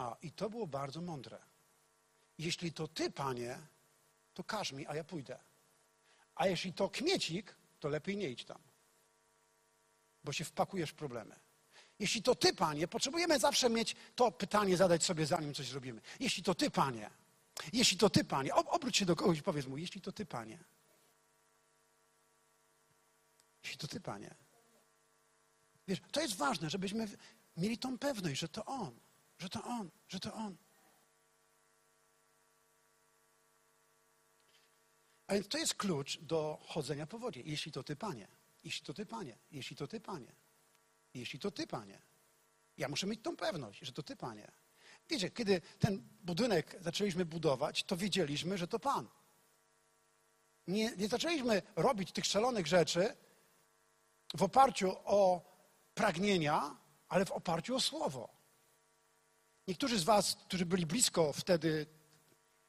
A, i to było bardzo mądre. Jeśli to ty, panie, to każ mi, a ja pójdę. A jeśli to kmiecik, to lepiej nie idź tam, bo się wpakujesz w problemy. Jeśli to ty, panie, potrzebujemy zawsze mieć to pytanie zadać sobie, zanim coś zrobimy. Jeśli to ty, panie, jeśli to ty, panie, ob- obróć się do kogoś i powiedz mu, jeśli to ty, panie. Jeśli to ty, panie. Wiesz, to jest ważne, żebyśmy mieli tą pewność, że to on, że to on, że to on. A więc to jest klucz do chodzenia po wodzie. Jeśli to ty, panie. Jeśli to ty, panie. Jeśli to ty, panie. Jeśli to ty, panie. Ja muszę mieć tą pewność, że to ty, panie. Wiecie, kiedy ten budynek zaczęliśmy budować, to wiedzieliśmy, że to pan. Nie, nie zaczęliśmy robić tych szalonych rzeczy w oparciu o pragnienia, ale w oparciu o słowo. Niektórzy z was, którzy byli blisko wtedy,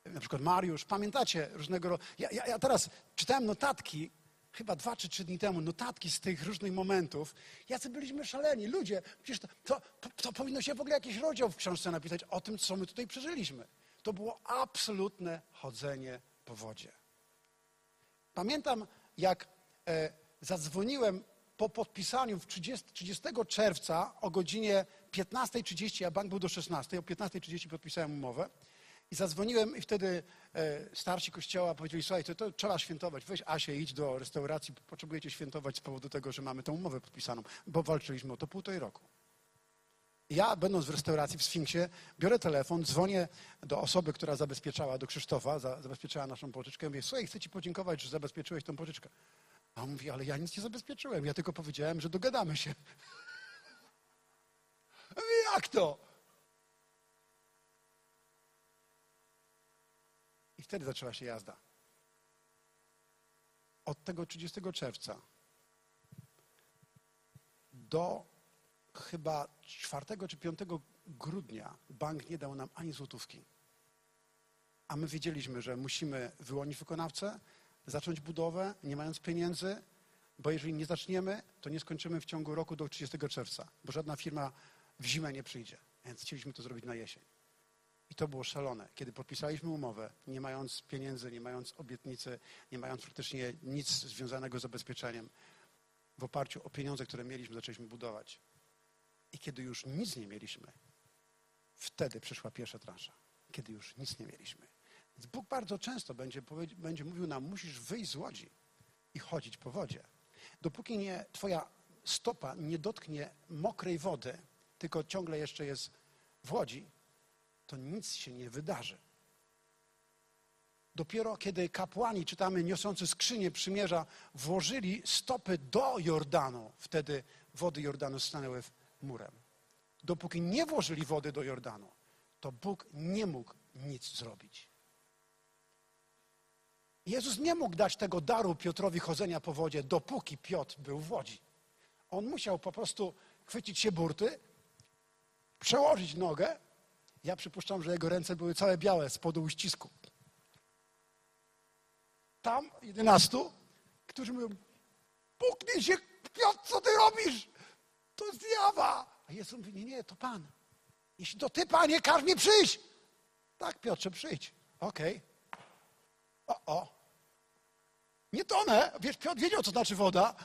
na przykład Mariusz, pamiętacie różnego. Ja, ja, ja teraz czytałem notatki, chyba dwa czy trzy dni temu, notatki z tych różnych momentów. Jacy byliśmy szaleni. Ludzie, przecież to, to, to powinno się w ogóle jakiś rozdział w książce napisać o tym, co my tutaj przeżyliśmy. To było absolutne chodzenie po wodzie. Pamiętam, jak e, zadzwoniłem po podpisaniu w 30, 30 czerwca o godzinie 15.30, a bank był do 16, o 15.30 podpisałem umowę. I zadzwoniłem i wtedy e, starsi kościoła powiedzieli, słuchaj, to, to trzeba świętować, weź Asię, idź do restauracji, potrzebujecie świętować z powodu tego, że mamy tę umowę podpisaną, bo walczyliśmy o to półtorej roku. Ja, będąc w restauracji w Sfinksie, biorę telefon, dzwonię do osoby, która zabezpieczała, do Krzysztofa, za, zabezpieczała naszą pożyczkę. Mówię, słuchaj, chcę ci podziękować, że zabezpieczyłeś tą pożyczkę. A on mówi, ale ja nic nie zabezpieczyłem, ja tylko powiedziałem, że dogadamy się. Jak to? I wtedy zaczęła się jazda. Od tego 30 czerwca do chyba 4 czy 5 grudnia bank nie dał nam ani złotówki. A my wiedzieliśmy, że musimy wyłonić wykonawcę, zacząć budowę, nie mając pieniędzy, bo jeżeli nie zaczniemy, to nie skończymy w ciągu roku do 30 czerwca, bo żadna firma w zimę nie przyjdzie. Więc chcieliśmy to zrobić na jesień. I to było szalone. Kiedy podpisaliśmy umowę, nie mając pieniędzy, nie mając obietnicy, nie mając praktycznie nic związanego z zabezpieczeniem, w oparciu o pieniądze, które mieliśmy, zaczęliśmy budować. I kiedy już nic nie mieliśmy, wtedy przyszła pierwsza transza. Kiedy już nic nie mieliśmy. Więc Bóg bardzo często będzie, będzie mówił nam, musisz wyjść z łodzi i chodzić po wodzie. Dopóki nie, twoja stopa nie dotknie mokrej wody, tylko ciągle jeszcze jest w łodzi, to nic się nie wydarzy. Dopiero kiedy kapłani, czytamy, niosący skrzynię przymierza, włożyli stopy do Jordanu, wtedy wody Jordanu stanęły murem. Dopóki nie włożyli wody do Jordanu, to Bóg nie mógł nic zrobić. Jezus nie mógł dać tego daru Piotrowi chodzenia po wodzie, dopóki Piotr był w łodzi. On musiał po prostu chwycić się burty, przełożyć nogę. Ja przypuszczam, że jego ręce były całe białe z podu uścisku. Tam jedenastu, którzy mówią, puknij się, Piotr, co ty robisz? To zjawa. A Jezus mówi, nie, nie, to Pan. Jeśli to Ty, Panie, każ mi przyjść. Tak, Piotrze, przyjdź. Okej. O, o. Nie tonę. Wiesz, Piotr wiedział, co znaczy woda.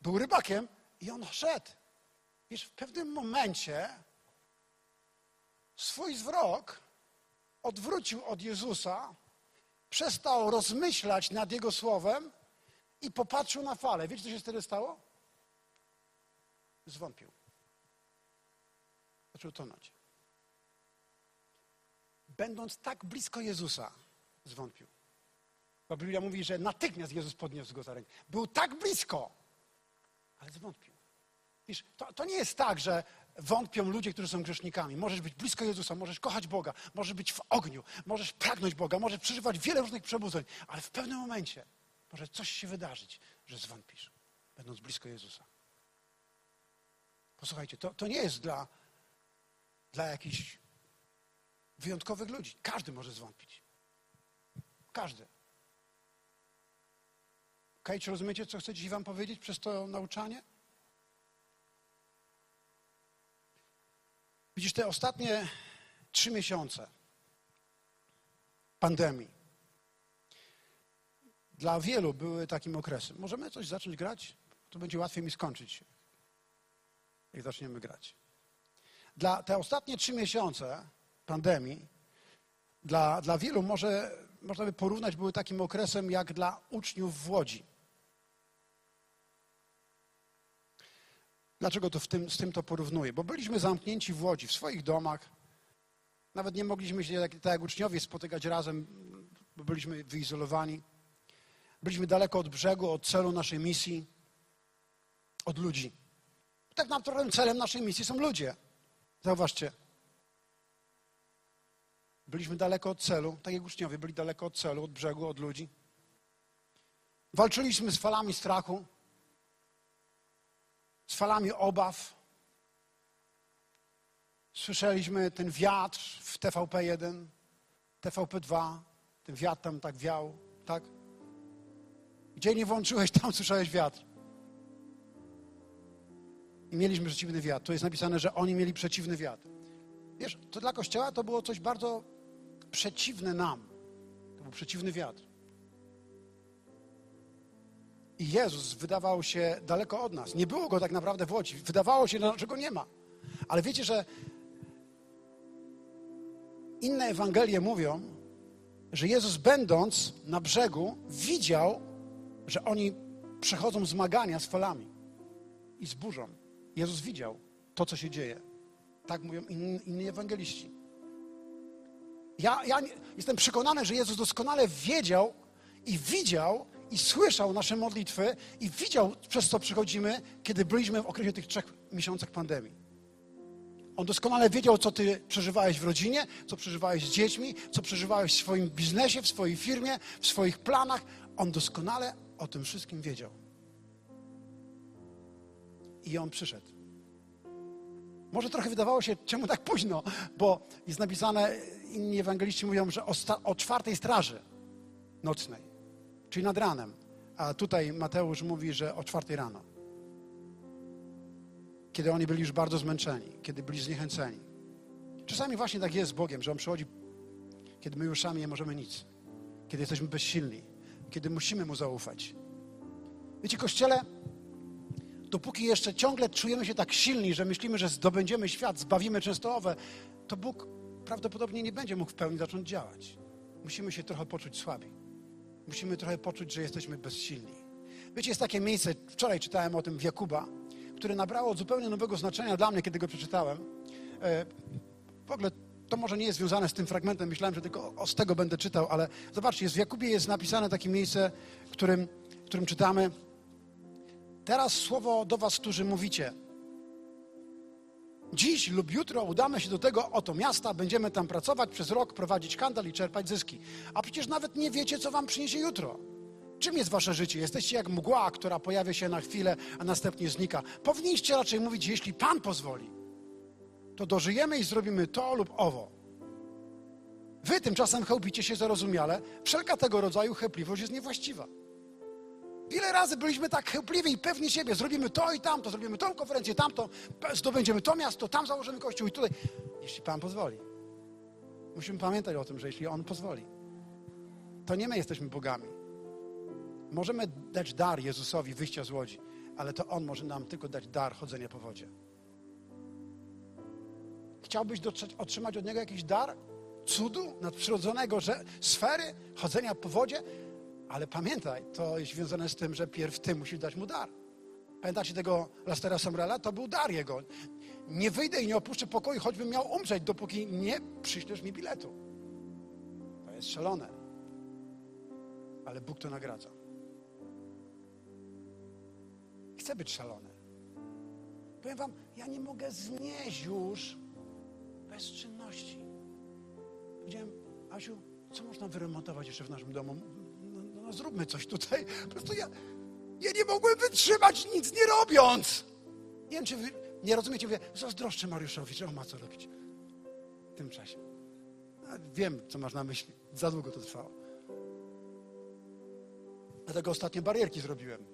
Był rybakiem i on szedł. Wiesz, w pewnym momencie swój zwrok odwrócił od Jezusa, przestał rozmyślać nad Jego słowem i popatrzył na falę. Wiecie, co się wtedy stało? Zwątpił. Zaczął tonąć. Będąc tak blisko Jezusa, zwątpił. Bo Biblia mówi, że natychmiast Jezus podniósł go za rękę. Był tak blisko, ale zwątpił. Wiesz, to, to nie jest tak, że wątpią ludzie, którzy są grzesznikami. Możesz być blisko Jezusa, możesz kochać Boga, możesz być w ogniu, możesz pragnąć Boga, możesz przeżywać wiele różnych przebudzeń, ale w pewnym momencie może coś się wydarzyć, że zwątpisz, będąc blisko Jezusa. Posłuchajcie, to, to nie jest dla, dla jakichś wyjątkowych ludzi. Każdy może zwątpić. Każdy. Okej, czy rozumiecie, co chcę dziś wam powiedzieć przez to nauczanie? Widzisz, te ostatnie trzy miesiące pandemii dla wielu były takim okresem. Możemy coś zacząć grać? To będzie łatwiej mi skończyć, jak zaczniemy grać. Dla te ostatnie trzy miesiące pandemii dla, dla wielu może, można by porównać, były takim okresem jak dla uczniów w Łodzi. Dlaczego to tym, z tym to porównuję? Bo byliśmy zamknięci w Łodzi, w swoich domach. Nawet nie mogliśmy się, tak, tak jak uczniowie, spotykać razem, bo byliśmy wyizolowani. Byliśmy daleko od brzegu, od celu naszej misji, od ludzi. Tak naprawdę celem naszej misji są ludzie. Zauważcie. Byliśmy daleko od celu, tak jak uczniowie byli daleko od celu, od brzegu, od ludzi. Walczyliśmy z falami strachu, z falami obaw. Słyszeliśmy ten wiatr w TVP1, TVP2, ten wiatr tam tak wiał, tak? Gdzie nie włączyłeś, tam słyszałeś wiatr. I mieliśmy przeciwny wiatr. Tu jest napisane, że oni mieli przeciwny wiatr. Wiesz, to dla Kościoła to było coś bardzo przeciwne nam. To był przeciwny wiatr. I Jezus wydawał się daleko od nas. Nie było go tak naprawdę w Łodzi. Wydawało się, że go nie ma. Ale wiecie, że inne Ewangelie mówią, że Jezus będąc na brzegu widział, że oni przechodzą zmagania z falami i z burzą. Jezus widział to, co się dzieje. Tak mówią inni, inni ewangeliści. Ja, ja jestem przekonany, że Jezus doskonale wiedział i widział i słyszał nasze modlitwy i widział, przez co przechodzimy, kiedy byliśmy w okresie tych trzech miesiącach pandemii. On doskonale wiedział, co ty przeżywałeś w rodzinie, co przeżywałeś z dziećmi, co przeżywałeś w swoim biznesie, w swojej firmie, w swoich planach. On doskonale o tym wszystkim wiedział. I on przyszedł. Może trochę wydawało się, czemu tak późno, bo jest napisane, inni ewangeliści mówią, że o, o czwartej straży nocnej, czyli nad ranem. A tutaj Mateusz mówi, że o czwartej rano. Kiedy oni byli już bardzo zmęczeni, kiedy byli zniechęceni. Czasami właśnie tak jest z Bogiem, że On przychodzi, kiedy my już sami nie możemy nic. Kiedy jesteśmy bezsilni. Kiedy musimy Mu zaufać. Wiecie, Kościele, dopóki jeszcze ciągle czujemy się tak silni, że myślimy, że zdobędziemy świat, zbawimy Częstochowę, to Bóg prawdopodobnie nie będzie mógł w pełni zacząć działać. Musimy się trochę poczuć słabi. Musimy trochę poczuć, że jesteśmy bezsilni. Wiecie, jest takie miejsce, wczoraj czytałem o tym w Jakuba, które nabrało zupełnie nowego znaczenia dla mnie, kiedy go przeczytałem. E, W ogóle to może nie jest związane z tym fragmentem, myślałem, że tylko o- z tego będę czytał, ale zobaczcie, w Jakubie jest napisane takie miejsce, w którym, w którym czytamy Teraz słowo do was, którzy mówicie Dziś lub jutro udamy się do tego oto miasta, będziemy tam pracować przez rok, prowadzić handel i czerpać zyski. A przecież nawet nie wiecie, co wam przyniesie jutro. Czym jest wasze życie? Jesteście jak mgła, która pojawia się na chwilę, a następnie znika. Powinniście raczej mówić, jeśli Pan pozwoli, to dożyjemy i zrobimy to lub owo. Wy tymczasem chełpicie się zarozumiale. Wszelka tego rodzaju chępliwość jest niewłaściwa. Wiele razy byliśmy tak chełpliwi i pewni siebie. Zrobimy to i tamto, zrobimy tą konferencję, tamto, zdobędziemy to miasto, tam założymy kościół i tutaj. Jeśli Pan pozwoli. Musimy pamiętać o tym, że jeśli On pozwoli, to nie my jesteśmy bogami. Możemy dać dar Jezusowi wyjścia z łodzi, ale to On może nam tylko dać dar chodzenia po wodzie. Chciałbyś otrzymać od Niego jakiś dar? Cudu nadprzyrodzonego, że sfery chodzenia po wodzie? Ale pamiętaj, to jest związane z tym, że pierw Ty musisz dać Mu dar. Pamiętacie tego Lastera Samrela? To był dar Jego. Nie wyjdę i nie opuszczę pokoju, choćbym miał umrzeć, dopóki nie przyślesz mi biletu. To jest szalone. Ale Bóg to nagradza. Chcę być szalony. Powiem wam, ja nie mogę znieść już bezczynności. Powiedziałem, Asiu, co można wyremontować jeszcze w naszym domu? No, zróbmy coś tutaj. Po prostu ja, ja nie mogłem wytrzymać nic nie robiąc. Nie wiem, czy wy nie rozumiecie, mówię, zazdroszczę Mariuszowi, że on ma co robić w tym czasie. A wiem, co masz na myśli. Za długo to trwało. Dlatego ostatnie barierki zrobiłem.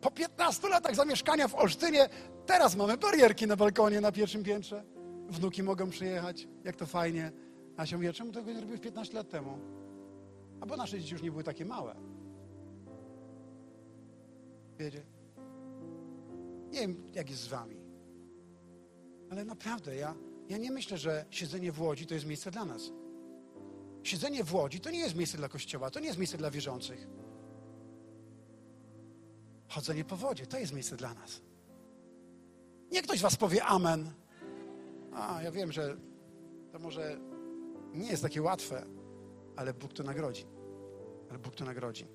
Po 15 latach zamieszkania w Olsztynie, teraz mamy barierki na balkonie na pierwszym piętrze. Wnuki mogą przyjechać, jak to fajnie. A się mówi, czemu tego nie zrobiłeś 15 lat temu? A bo nasze dzieci już nie były takie małe. Wiecie? Nie wiem, jak jest z wami. Ale naprawdę, ja, ja nie myślę, że siedzenie w Łodzi to jest miejsce dla nas. Siedzenie w Łodzi to nie jest miejsce dla Kościoła, to nie jest miejsce dla wierzących. Chodzenie po wodzie to jest miejsce dla nas. Nie ktoś was powie amen. A, ja wiem, że to może nie jest takie łatwe, ale Bóg to nagrodzi. Ale Bóg to nagrodzi.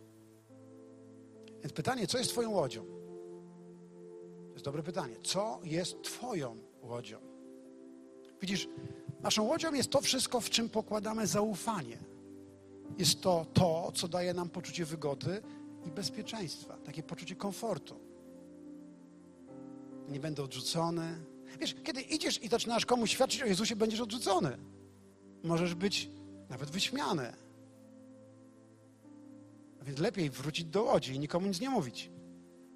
Więc pytanie, co jest twoją łodzią? To jest dobre pytanie. Co jest twoją łodzią? Widzisz, naszą łodzią jest to wszystko, w czym pokładamy zaufanie. Jest to to, co daje nam poczucie wygody i bezpieczeństwa, takie poczucie komfortu. Nie będę odrzucony. Wiesz, kiedy idziesz i zaczynasz komuś świadczyć o Jezusie, będziesz odrzucony. Możesz być nawet wyśmiany. A więc lepiej wrócić do łodzi i nikomu nic nie mówić,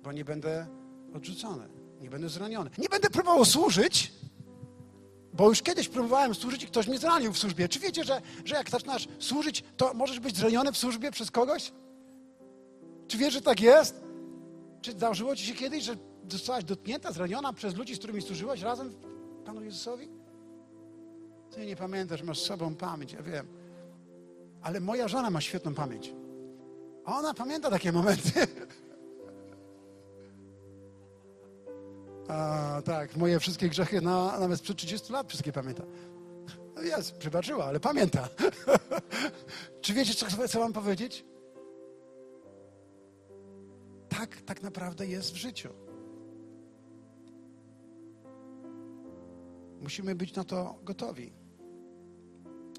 bo nie będę odrzucony, nie będę zraniony. Nie będę próbował służyć, bo już kiedyś próbowałem służyć i ktoś mnie zranił w służbie. Czy wiecie, że, że jak zaczynasz służyć, to możesz być zraniony w służbie przez kogoś? Czy wiesz, że tak jest? Czy zdarzyło ci się kiedyś, że zostałaś dotknięta, zraniona przez ludzi, z którymi służyłaś razem Panu Jezusowi? Ty nie pamiętasz, masz sobą pamięć, ja wiem. Ale moja żona ma świetną pamięć. Ona pamięta takie momenty. A, tak, moje wszystkie grzechy, na, nawet sprzed 30 lat wszystkie pamięta. No jest, przebaczyła, ale pamięta. *laughs* Czy wiecie, co wam powiedzieć? Tak, tak naprawdę jest w życiu. Musimy być na to gotowi.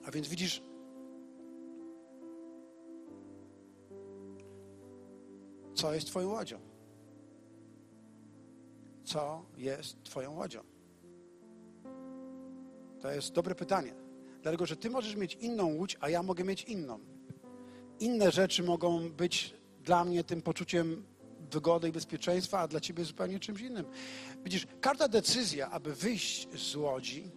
A więc widzisz, co jest Twoją łodzią? Co jest Twoją łodzią? To jest dobre pytanie. Dlatego, że Ty możesz mieć inną łódź, a ja mogę mieć inną. Inne rzeczy mogą być dla mnie tym poczuciem wygody i bezpieczeństwa, a dla Ciebie zupełnie czymś innym. Widzisz, każda decyzja, aby wyjść z łodzi,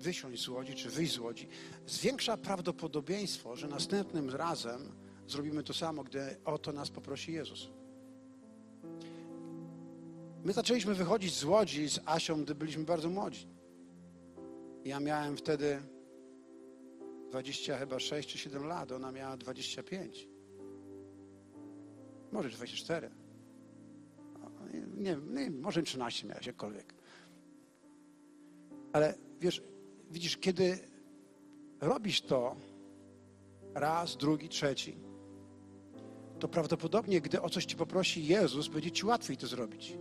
wysiąść z łodzi, czy wyjść z łodzi, zwiększa prawdopodobieństwo, że następnym razem zrobimy to samo, gdy o to nas poprosi Jezus. My zaczęliśmy wychodzić z łodzi z Asią, gdy byliśmy bardzo młodzi. Ja miałem wtedy 20 chyba 6 czy 7 lat, ona miała 25. Może 24. Nie, nie, może 13 miałeś, jakkolwiek. Ale wiesz, widzisz, kiedy robisz to raz, drugi, trzeci, to prawdopodobnie, gdy o coś ci poprosi Jezus, będzie ci łatwiej to zrobić.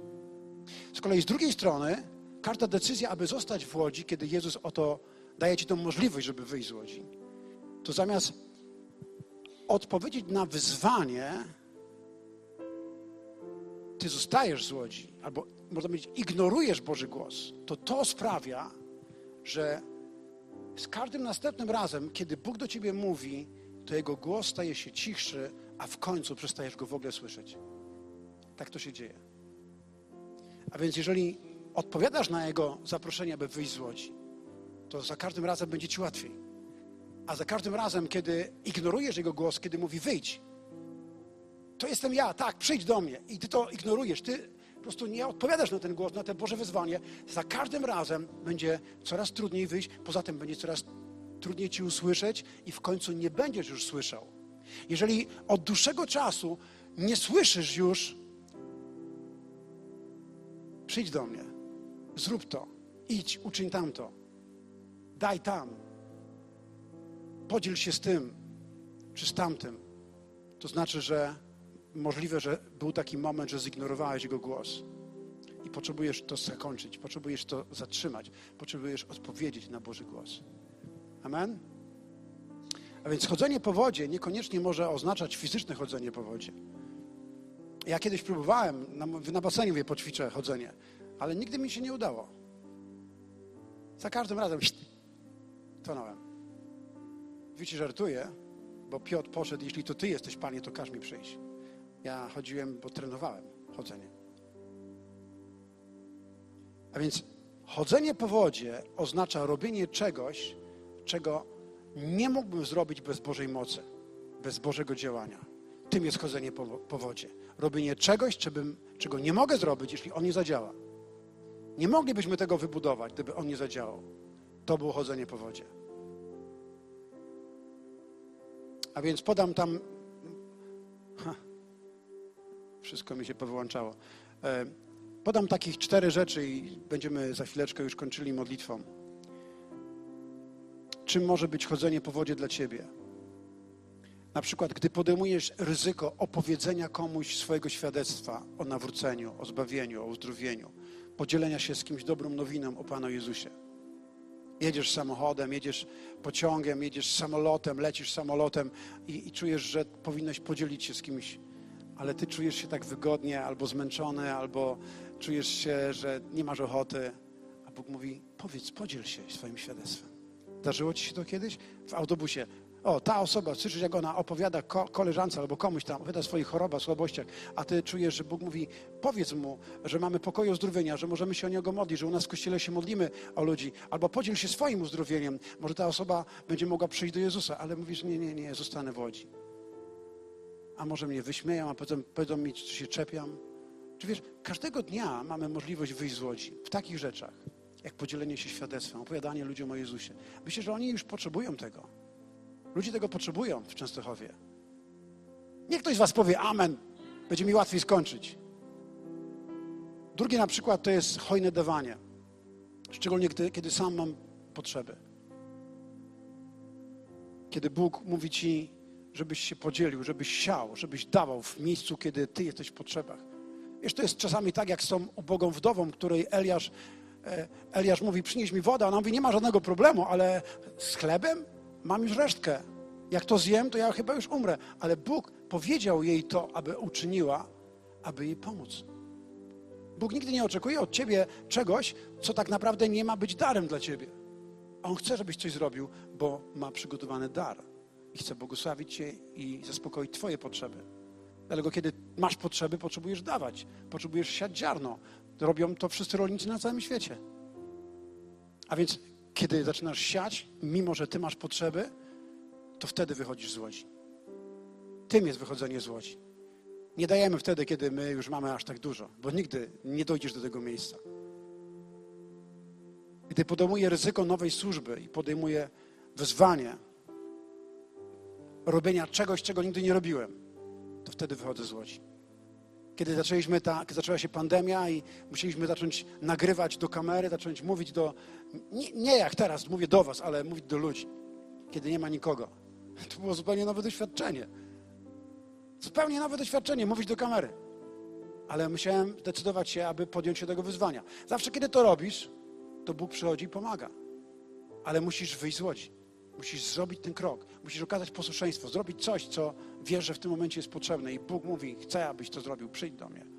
Z kolei z drugiej strony, każda decyzja, aby zostać w łodzi, kiedy Jezus o to daje ci tą możliwość, żeby wyjść z łodzi, to zamiast odpowiedzieć na wyzwanie, ty zostajesz z łodzi, albo można powiedzieć, ignorujesz Boży głos, to to sprawia, że z każdym następnym razem, kiedy Bóg do ciebie mówi, to Jego głos staje się cichszy, a w końcu przestajesz Go w ogóle słyszeć. Tak to się dzieje. A więc jeżeli odpowiadasz na Jego zaproszenie, aby wyjść z łodzi, to za każdym razem będzie ci łatwiej. A za każdym razem, kiedy ignorujesz Jego głos, kiedy mówi wyjdź, to jestem ja, tak, przyjdź do mnie. I ty to ignorujesz, ty po prostu nie odpowiadasz na ten głos, na te Boże wyzwanie. Za każdym razem będzie coraz trudniej wyjść, poza tym będzie coraz trudniej ci usłyszeć i w końcu nie będziesz już słyszał. Jeżeli od dłuższego czasu nie słyszysz już, przyjdź do mnie, zrób to, idź, uczyń tamto, daj tam, podziel się z tym czy z tamtym. To znaczy, że możliwe, że był taki moment, że zignorowałeś jego głos. i potrzebujesz to zakończyć, potrzebujesz to zatrzymać, potrzebujesz odpowiedzieć na Boży głos. Amen? A więc chodzenie po wodzie niekoniecznie może oznaczać fizyczne chodzenie po wodzie. Ja kiedyś próbowałem, na, na basenie wie, poćwiczę chodzenie, ale nigdy mi się nie udało. Za każdym razem tonąłem. Wiecie, żartuję, bo Piotr poszedł, jeśli to Ty jesteś, Panie, to każ mi przyjść. Ja chodziłem, bo trenowałem chodzenie. A więc chodzenie po wodzie oznacza robienie czegoś, czego nie mógłbym zrobić bez Bożej mocy, bez Bożego działania. Tym jest chodzenie po, po wodzie. Robienie czegoś, czego nie mogę zrobić, jeśli On nie zadziała. Nie moglibyśmy tego wybudować, gdyby On nie zadziałał. To było chodzenie po wodzie. A więc podam tam. Ha, wszystko mi się powyłączało. E, podam takich cztery rzeczy i będziemy za chwileczkę już kończyli modlitwą. Czym może być chodzenie po wodzie dla ciebie? Na przykład, gdy podejmujesz ryzyko opowiedzenia komuś swojego świadectwa o nawróceniu, o zbawieniu, o uzdrowieniu, podzielenia się z kimś dobrą nowiną o Panu Jezusie. Jedziesz samochodem, jedziesz pociągiem, jedziesz samolotem, lecisz samolotem i, i czujesz, że powinnaś podzielić się z kimś, ale ty czujesz się tak wygodnie, albo zmęczony, albo czujesz się, że nie masz ochoty. A Bóg mówi: powiedz, podziel się swoim świadectwem. Zdarzyło ci się to kiedyś? W autobusie. O, ta osoba, słyszysz, jak ona opowiada ko koleżance albo komuś tam, opowiada o swoich chorobach, słabościach, a ty czujesz, że Bóg mówi, powiedz mu, że mamy pokoju uzdrowienia, że możemy się o niego modlić, że u nas w kościele się modlimy o ludzi, albo podziel się swoim uzdrowieniem. Może ta osoba będzie mogła przyjść do Jezusa, ale mówisz, nie, nie, nie, zostanę w Łodzi. A może mnie wyśmieją, a potem powiedzą mi, czy się czepiam. Czy wiesz, każdego dnia mamy możliwość wyjść z Łodzi w takich rzeczach, jak podzielenie się świadectwem, opowiadanie ludziom o Jezusie. Myślę, że oni już potrzebują tego. Ludzie tego potrzebują w Częstochowie. Niech ktoś z Was powie Amen, będzie mi łatwiej skończyć. Drugie na przykład to jest hojne dawanie. Szczególnie gdy, kiedy sam mam potrzeby. Kiedy Bóg mówi Ci, żebyś się podzielił, żebyś siał, żebyś dawał w miejscu, kiedy Ty jesteś w potrzebach. Wiesz, to jest czasami tak, jak z tą ubogą wdową, której Eliasz, Eliasz mówi, przynieś mi wodę. Ona mówi, nie ma żadnego problemu, ale z chlebem? mam już resztkę. Jak to zjem, to ja chyba już umrę. Ale Bóg powiedział jej to, aby uczyniła, aby jej pomóc. Bóg nigdy nie oczekuje od ciebie czegoś, co tak naprawdę nie ma być darem dla ciebie. On chce, żebyś coś zrobił, bo ma przygotowany dar. I chce błogosławić cię i zaspokoić twoje potrzeby. Dlatego, kiedy masz potrzeby, potrzebujesz dawać. Potrzebujesz siać ziarno. Robią to wszyscy rolnicy na całym świecie. A więc kiedy zaczynasz siać, mimo że ty masz potrzeby, to wtedy wychodzisz z łodzi. Tym jest wychodzenie z łodzi. Nie dajemy wtedy, kiedy my już mamy aż tak dużo, bo nigdy nie dojdziesz do tego miejsca. Gdy podejmuję ryzyko nowej służby i podejmuję wyzwanie robienia czegoś, czego nigdy nie robiłem, to wtedy wychodzę z łodzi. Kiedy zaczęliśmy ta, zaczęła się pandemia i musieliśmy zacząć nagrywać do kamery, zacząć mówić do. Nie, nie jak teraz, mówię do Was, ale mówić do ludzi, kiedy nie ma nikogo. *laughs* To było zupełnie nowe doświadczenie. Zupełnie nowe doświadczenie, mówić do kamery. Ale musiałem decydować się, aby podjąć się tego wyzwania. Zawsze, kiedy to robisz, to Bóg przychodzi i pomaga. Ale musisz wyjść z łodzi. Musisz zrobić ten krok. Musisz okazać posłuszeństwo, zrobić coś, co wiesz, że w tym momencie jest potrzebne. I Bóg mówi: Chcę, abyś to zrobił, przyjdź do mnie.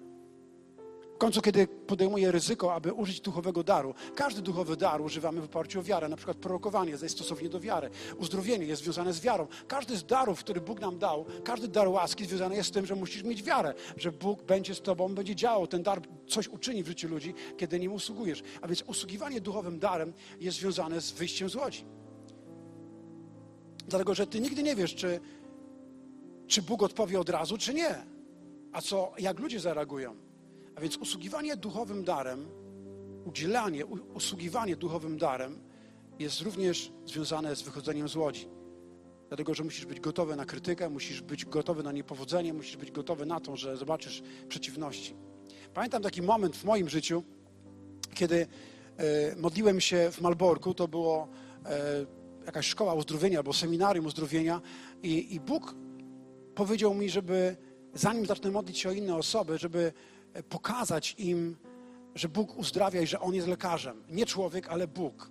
W końcu, kiedy podejmuję ryzyko, aby użyć duchowego daru, każdy duchowy dar używamy w oparciu o wiarę. Na przykład prorokowanie jest stosownie do wiary. Uzdrowienie jest związane z wiarą. Każdy z darów, który Bóg nam dał, każdy dar łaski związany jest z tym, że musisz mieć wiarę, że Bóg będzie z tobą, będzie działał. Ten dar coś uczyni w życiu ludzi, kiedy nim usługujesz. A więc usługiwanie duchowym darem jest związane z wyjściem z łodzi. Dlatego, że ty nigdy nie wiesz, czy, czy Bóg odpowie od razu, czy nie. A co, jak ludzie zareagują. A więc usługiwanie duchowym darem, udzielanie, usługiwanie duchowym darem jest również związane z wychodzeniem z łodzi. Dlatego, że musisz być gotowy na krytykę, musisz być gotowy na niepowodzenie, musisz być gotowy na to, że zobaczysz przeciwności. Pamiętam taki moment w moim życiu, kiedy e, modliłem się w Malborku, to było e, jakaś szkoła uzdrowienia albo seminarium uzdrowienia i, i Bóg powiedział mi, żeby zanim zacznę modlić się o inne osoby, żeby pokazać im, że Bóg uzdrawia i że On jest lekarzem. Nie człowiek, ale Bóg.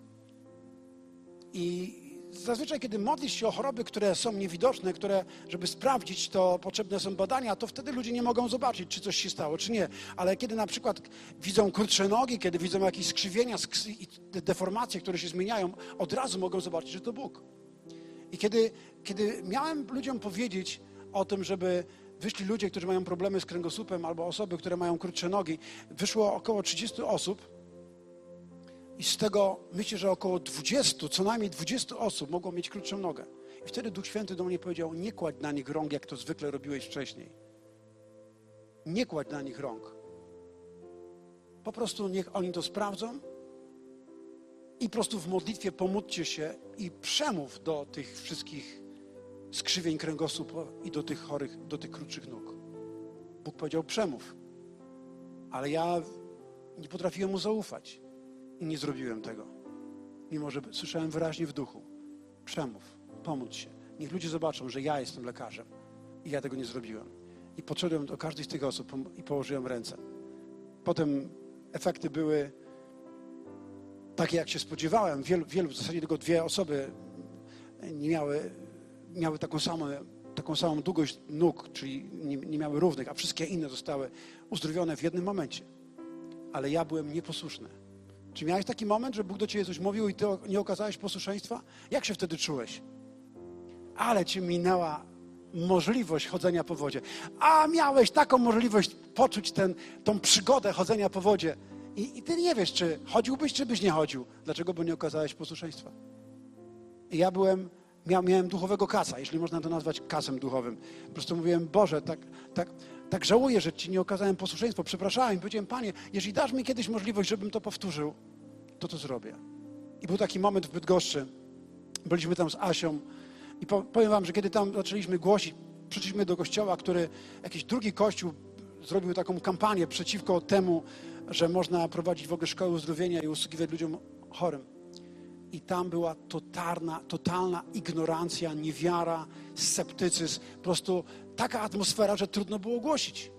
I zazwyczaj, kiedy modlisz się o choroby, które są niewidoczne, które, żeby sprawdzić, to potrzebne są badania, to wtedy ludzie nie mogą zobaczyć, czy coś się stało, czy nie. Ale kiedy na przykład widzą krótsze nogi, kiedy widzą jakieś skrzywienia sk- i deformacje, które się zmieniają, od razu mogą zobaczyć, że to Bóg. I kiedy, kiedy miałem ludziom powiedzieć o tym, żeby wyszli ludzie, którzy mają problemy z kręgosłupem, albo osoby, które mają krótsze nogi, wyszło około 30 osób. I z tego myślę, że około 20, co najmniej 20 osób mogło mieć krótszą nogę. I wtedy Duch Święty do mnie powiedział: Nie kładź na nich rąk, jak to zwykle robiłeś wcześniej. Nie kładź na nich rąk. Po prostu niech oni to sprawdzą i po prostu w modlitwie pomódlcie się i przemów do tych wszystkich skrzywień kręgosłupa i do tych chorych, do tych krótszych nóg. Bóg powiedział przemów. Ale ja nie potrafiłem mu zaufać i nie zrobiłem tego. Mimo, że słyszałem wyraźnie w duchu. Przemów, pomódl się. Niech ludzie zobaczą, że ja jestem lekarzem i ja tego nie zrobiłem. I podszedłem do każdej z tych osób i położyłem ręce. Potem efekty były takie, jak się spodziewałem. Wielu, wielu w zasadzie tylko dwie osoby nie miały, miały taką samą, taką samą długość nóg, czyli nie, nie miały równych, a wszystkie inne zostały uzdrowione w jednym momencie. Ale ja byłem nieposłuszny. Czy miałeś taki moment, że Bóg do ciebie coś mówił i ty nie okazałeś posłuszeństwa? Jak się wtedy czułeś? Ale ci minęła możliwość chodzenia po wodzie. A miałeś taką możliwość poczuć ten, tą przygodę chodzenia po wodzie. I, I ty nie wiesz, czy chodziłbyś, czy byś nie chodził. Dlaczego? Bo nie okazałeś posłuszeństwa. I ja byłem, miał, miałem duchowego kasa, jeśli można to nazwać kasem duchowym. Po prostu mówiłem, Boże, tak, tak, tak żałuję, że Ci nie okazałem posłuszeństwa. Przepraszałem. Powiedziałem, Panie, jeżeli dasz mi kiedyś możliwość, żebym to powtórzył, to to zrobię. I był taki moment w Bydgoszczy. Byliśmy tam z Asią i powiem Wam, że kiedy tam zaczęliśmy głosić, przyszliśmy do kościoła, który, jakiś drugi kościół zrobił taką kampanię przeciwko temu, że można prowadzić w ogóle szkoły uzdrowienia i usługiwać ludziom chorym. I tam była totalna, totalna ignorancja, niewiara, sceptycyzm. Po prostu taka atmosfera, że trudno było głosić.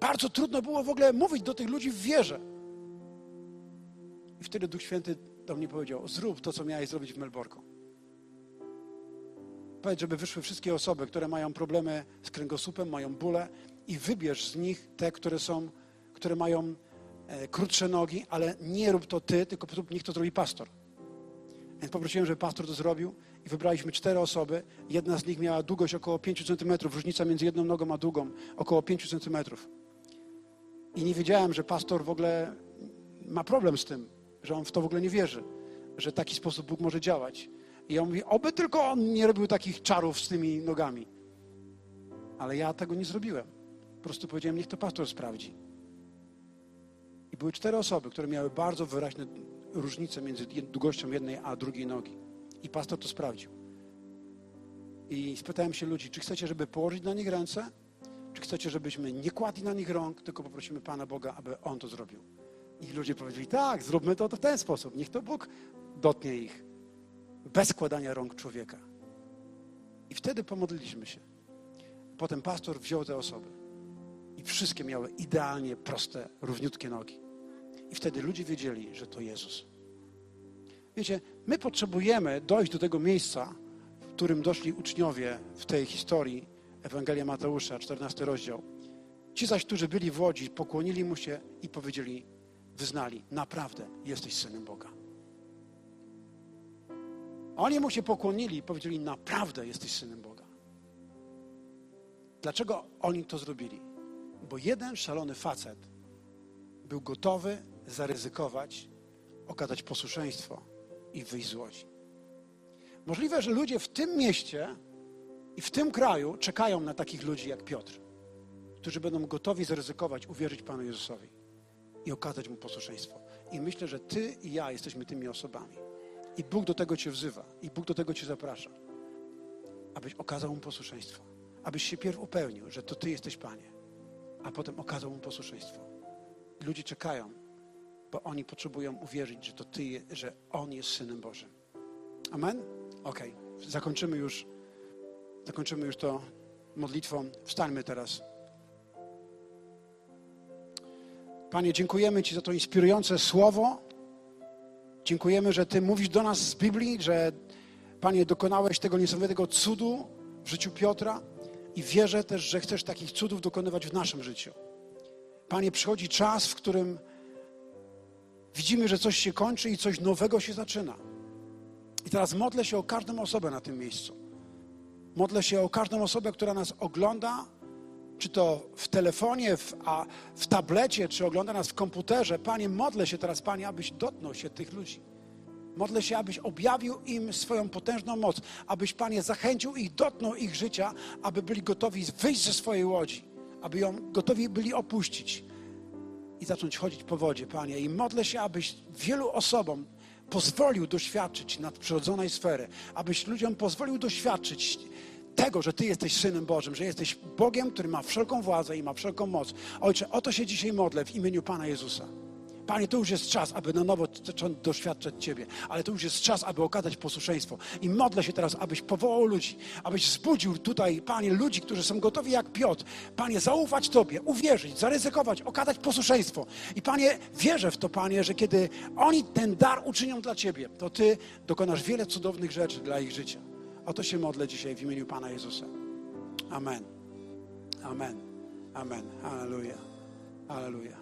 Bardzo trudno było w ogóle mówić do tych ludzi w wierze. I wtedy Duch Święty do mnie powiedział: Zrób to, co miałeś zrobić w Melborku. Powiedz, żeby wyszły wszystkie osoby, które mają problemy z kręgosłupem, mają bóle, i wybierz z nich te, które są, które mają e, krótsze nogi, ale nie rób to ty, tylko niech to zrobi pastor. Więc poprosiłem, żeby pastor to zrobił i wybraliśmy cztery osoby. Jedna z nich miała długość około 5 cm, różnica między jedną nogą a drugą około 5 cm. I nie wiedziałem, że pastor w ogóle ma problem z tym, że on w to w ogóle nie wierzy, że taki sposób Bóg może działać. I on mówi, oby tylko on nie robił takich czarów z tymi nogami. Ale ja tego nie zrobiłem. Po prostu powiedziałem, niech to pastor sprawdzi. I były cztery osoby, które miały bardzo wyraźne różnice między długością jednej a drugiej nogi. I pastor to sprawdził. I spytałem się ludzi, czy chcecie, żeby położyć na nich ręce, czy chcecie, żebyśmy nie kładli na nich rąk, tylko poprosimy Pana Boga, aby On to zrobił. I ludzie powiedzieli, tak, zróbmy to w ten sposób. Niech to Bóg dotnie ich. Bez składania rąk człowieka. I wtedy pomodliliśmy się. Potem pastor wziął te osoby. I wszystkie miały idealnie proste, równiutkie nogi. I wtedy ludzie wiedzieli, że to Jezus. Wiecie, my potrzebujemy dojść do tego miejsca, w którym doszli uczniowie w tej historii Ewangelia Mateusza, 14 rozdział. Ci zaś, którzy byli w Łodzi, pokłonili mu się i powiedzieli, wyznali, naprawdę jesteś Synem Boga. Oni mu się pokłonili i powiedzieli, naprawdę jesteś Synem Boga. Dlaczego oni to zrobili? Bo jeden szalony facet był gotowy zaryzykować, okazać posłuszeństwo i wyjść z łodzi. Możliwe, że ludzie w tym mieście i w tym kraju czekają na takich ludzi jak Piotr, którzy będą gotowi zaryzykować, uwierzyć Panu Jezusowi i okazać Mu posłuszeństwo. I myślę, że Ty i ja jesteśmy tymi osobami. I Bóg do tego Cię wzywa, i Bóg do tego Cię zaprasza, abyś okazał Mu posłuszeństwo, abyś się pierw upełnił, że to Ty jesteś Panie, a potem okazał Mu posłuszeństwo. Ludzie czekają, bo oni potrzebują uwierzyć, że to Ty, że On jest Synem Bożym. Amen? Okay. zakończymy już, zakończymy już to modlitwą. Wstańmy teraz. Panie, dziękujemy Ci za to inspirujące słowo. Dziękujemy, że Ty mówisz do nas z Biblii, że Panie, dokonałeś tego niesamowitego cudu w życiu Piotra i wierzę też, że chcesz takich cudów dokonywać w naszym życiu. Panie, przychodzi czas, w którym widzimy, że coś się kończy i coś nowego się zaczyna. I teraz modlę się o każdą osobę na tym miejscu. Modlę się o każdą osobę, która nas ogląda, czy to w telefonie, w, a w tablecie, czy ogląda nas w komputerze. Panie, modlę się teraz, Panie, abyś dotknął się tych ludzi. Modlę się, abyś objawił im swoją potężną moc, abyś, Panie, zachęcił ich, dotknął ich życia, aby byli gotowi wyjść ze swojej łodzi, aby ją gotowi byli opuścić i zacząć chodzić po wodzie, Panie. I modlę się, abyś wielu osobom pozwolił doświadczyć nadprzyrodzonej sfery, abyś ludziom pozwolił doświadczyć tego, że Ty jesteś Synem Bożym, że jesteś Bogiem, który ma wszelką władzę i ma wszelką moc. Ojcze, o to się dzisiaj modlę w imieniu Pana Jezusa. Panie, to już jest czas, aby na nowo doświadczać Ciebie, ale to już jest czas, aby okazać posłuszeństwo. I modlę się teraz, abyś powołał ludzi, abyś wzbudził tutaj, Panie, ludzi, którzy są gotowi jak Piotr. Panie, zaufać Tobie, uwierzyć, zaryzykować, okazać posłuszeństwo. I Panie, wierzę w to, Panie, że kiedy oni ten dar uczynią dla Ciebie, to Ty dokonasz wiele cudownych rzeczy dla ich życia. O to się modlę dzisiaj w imieniu Pana Jezusa. Amen. Amen. Amen. Halleluja. Halleluja.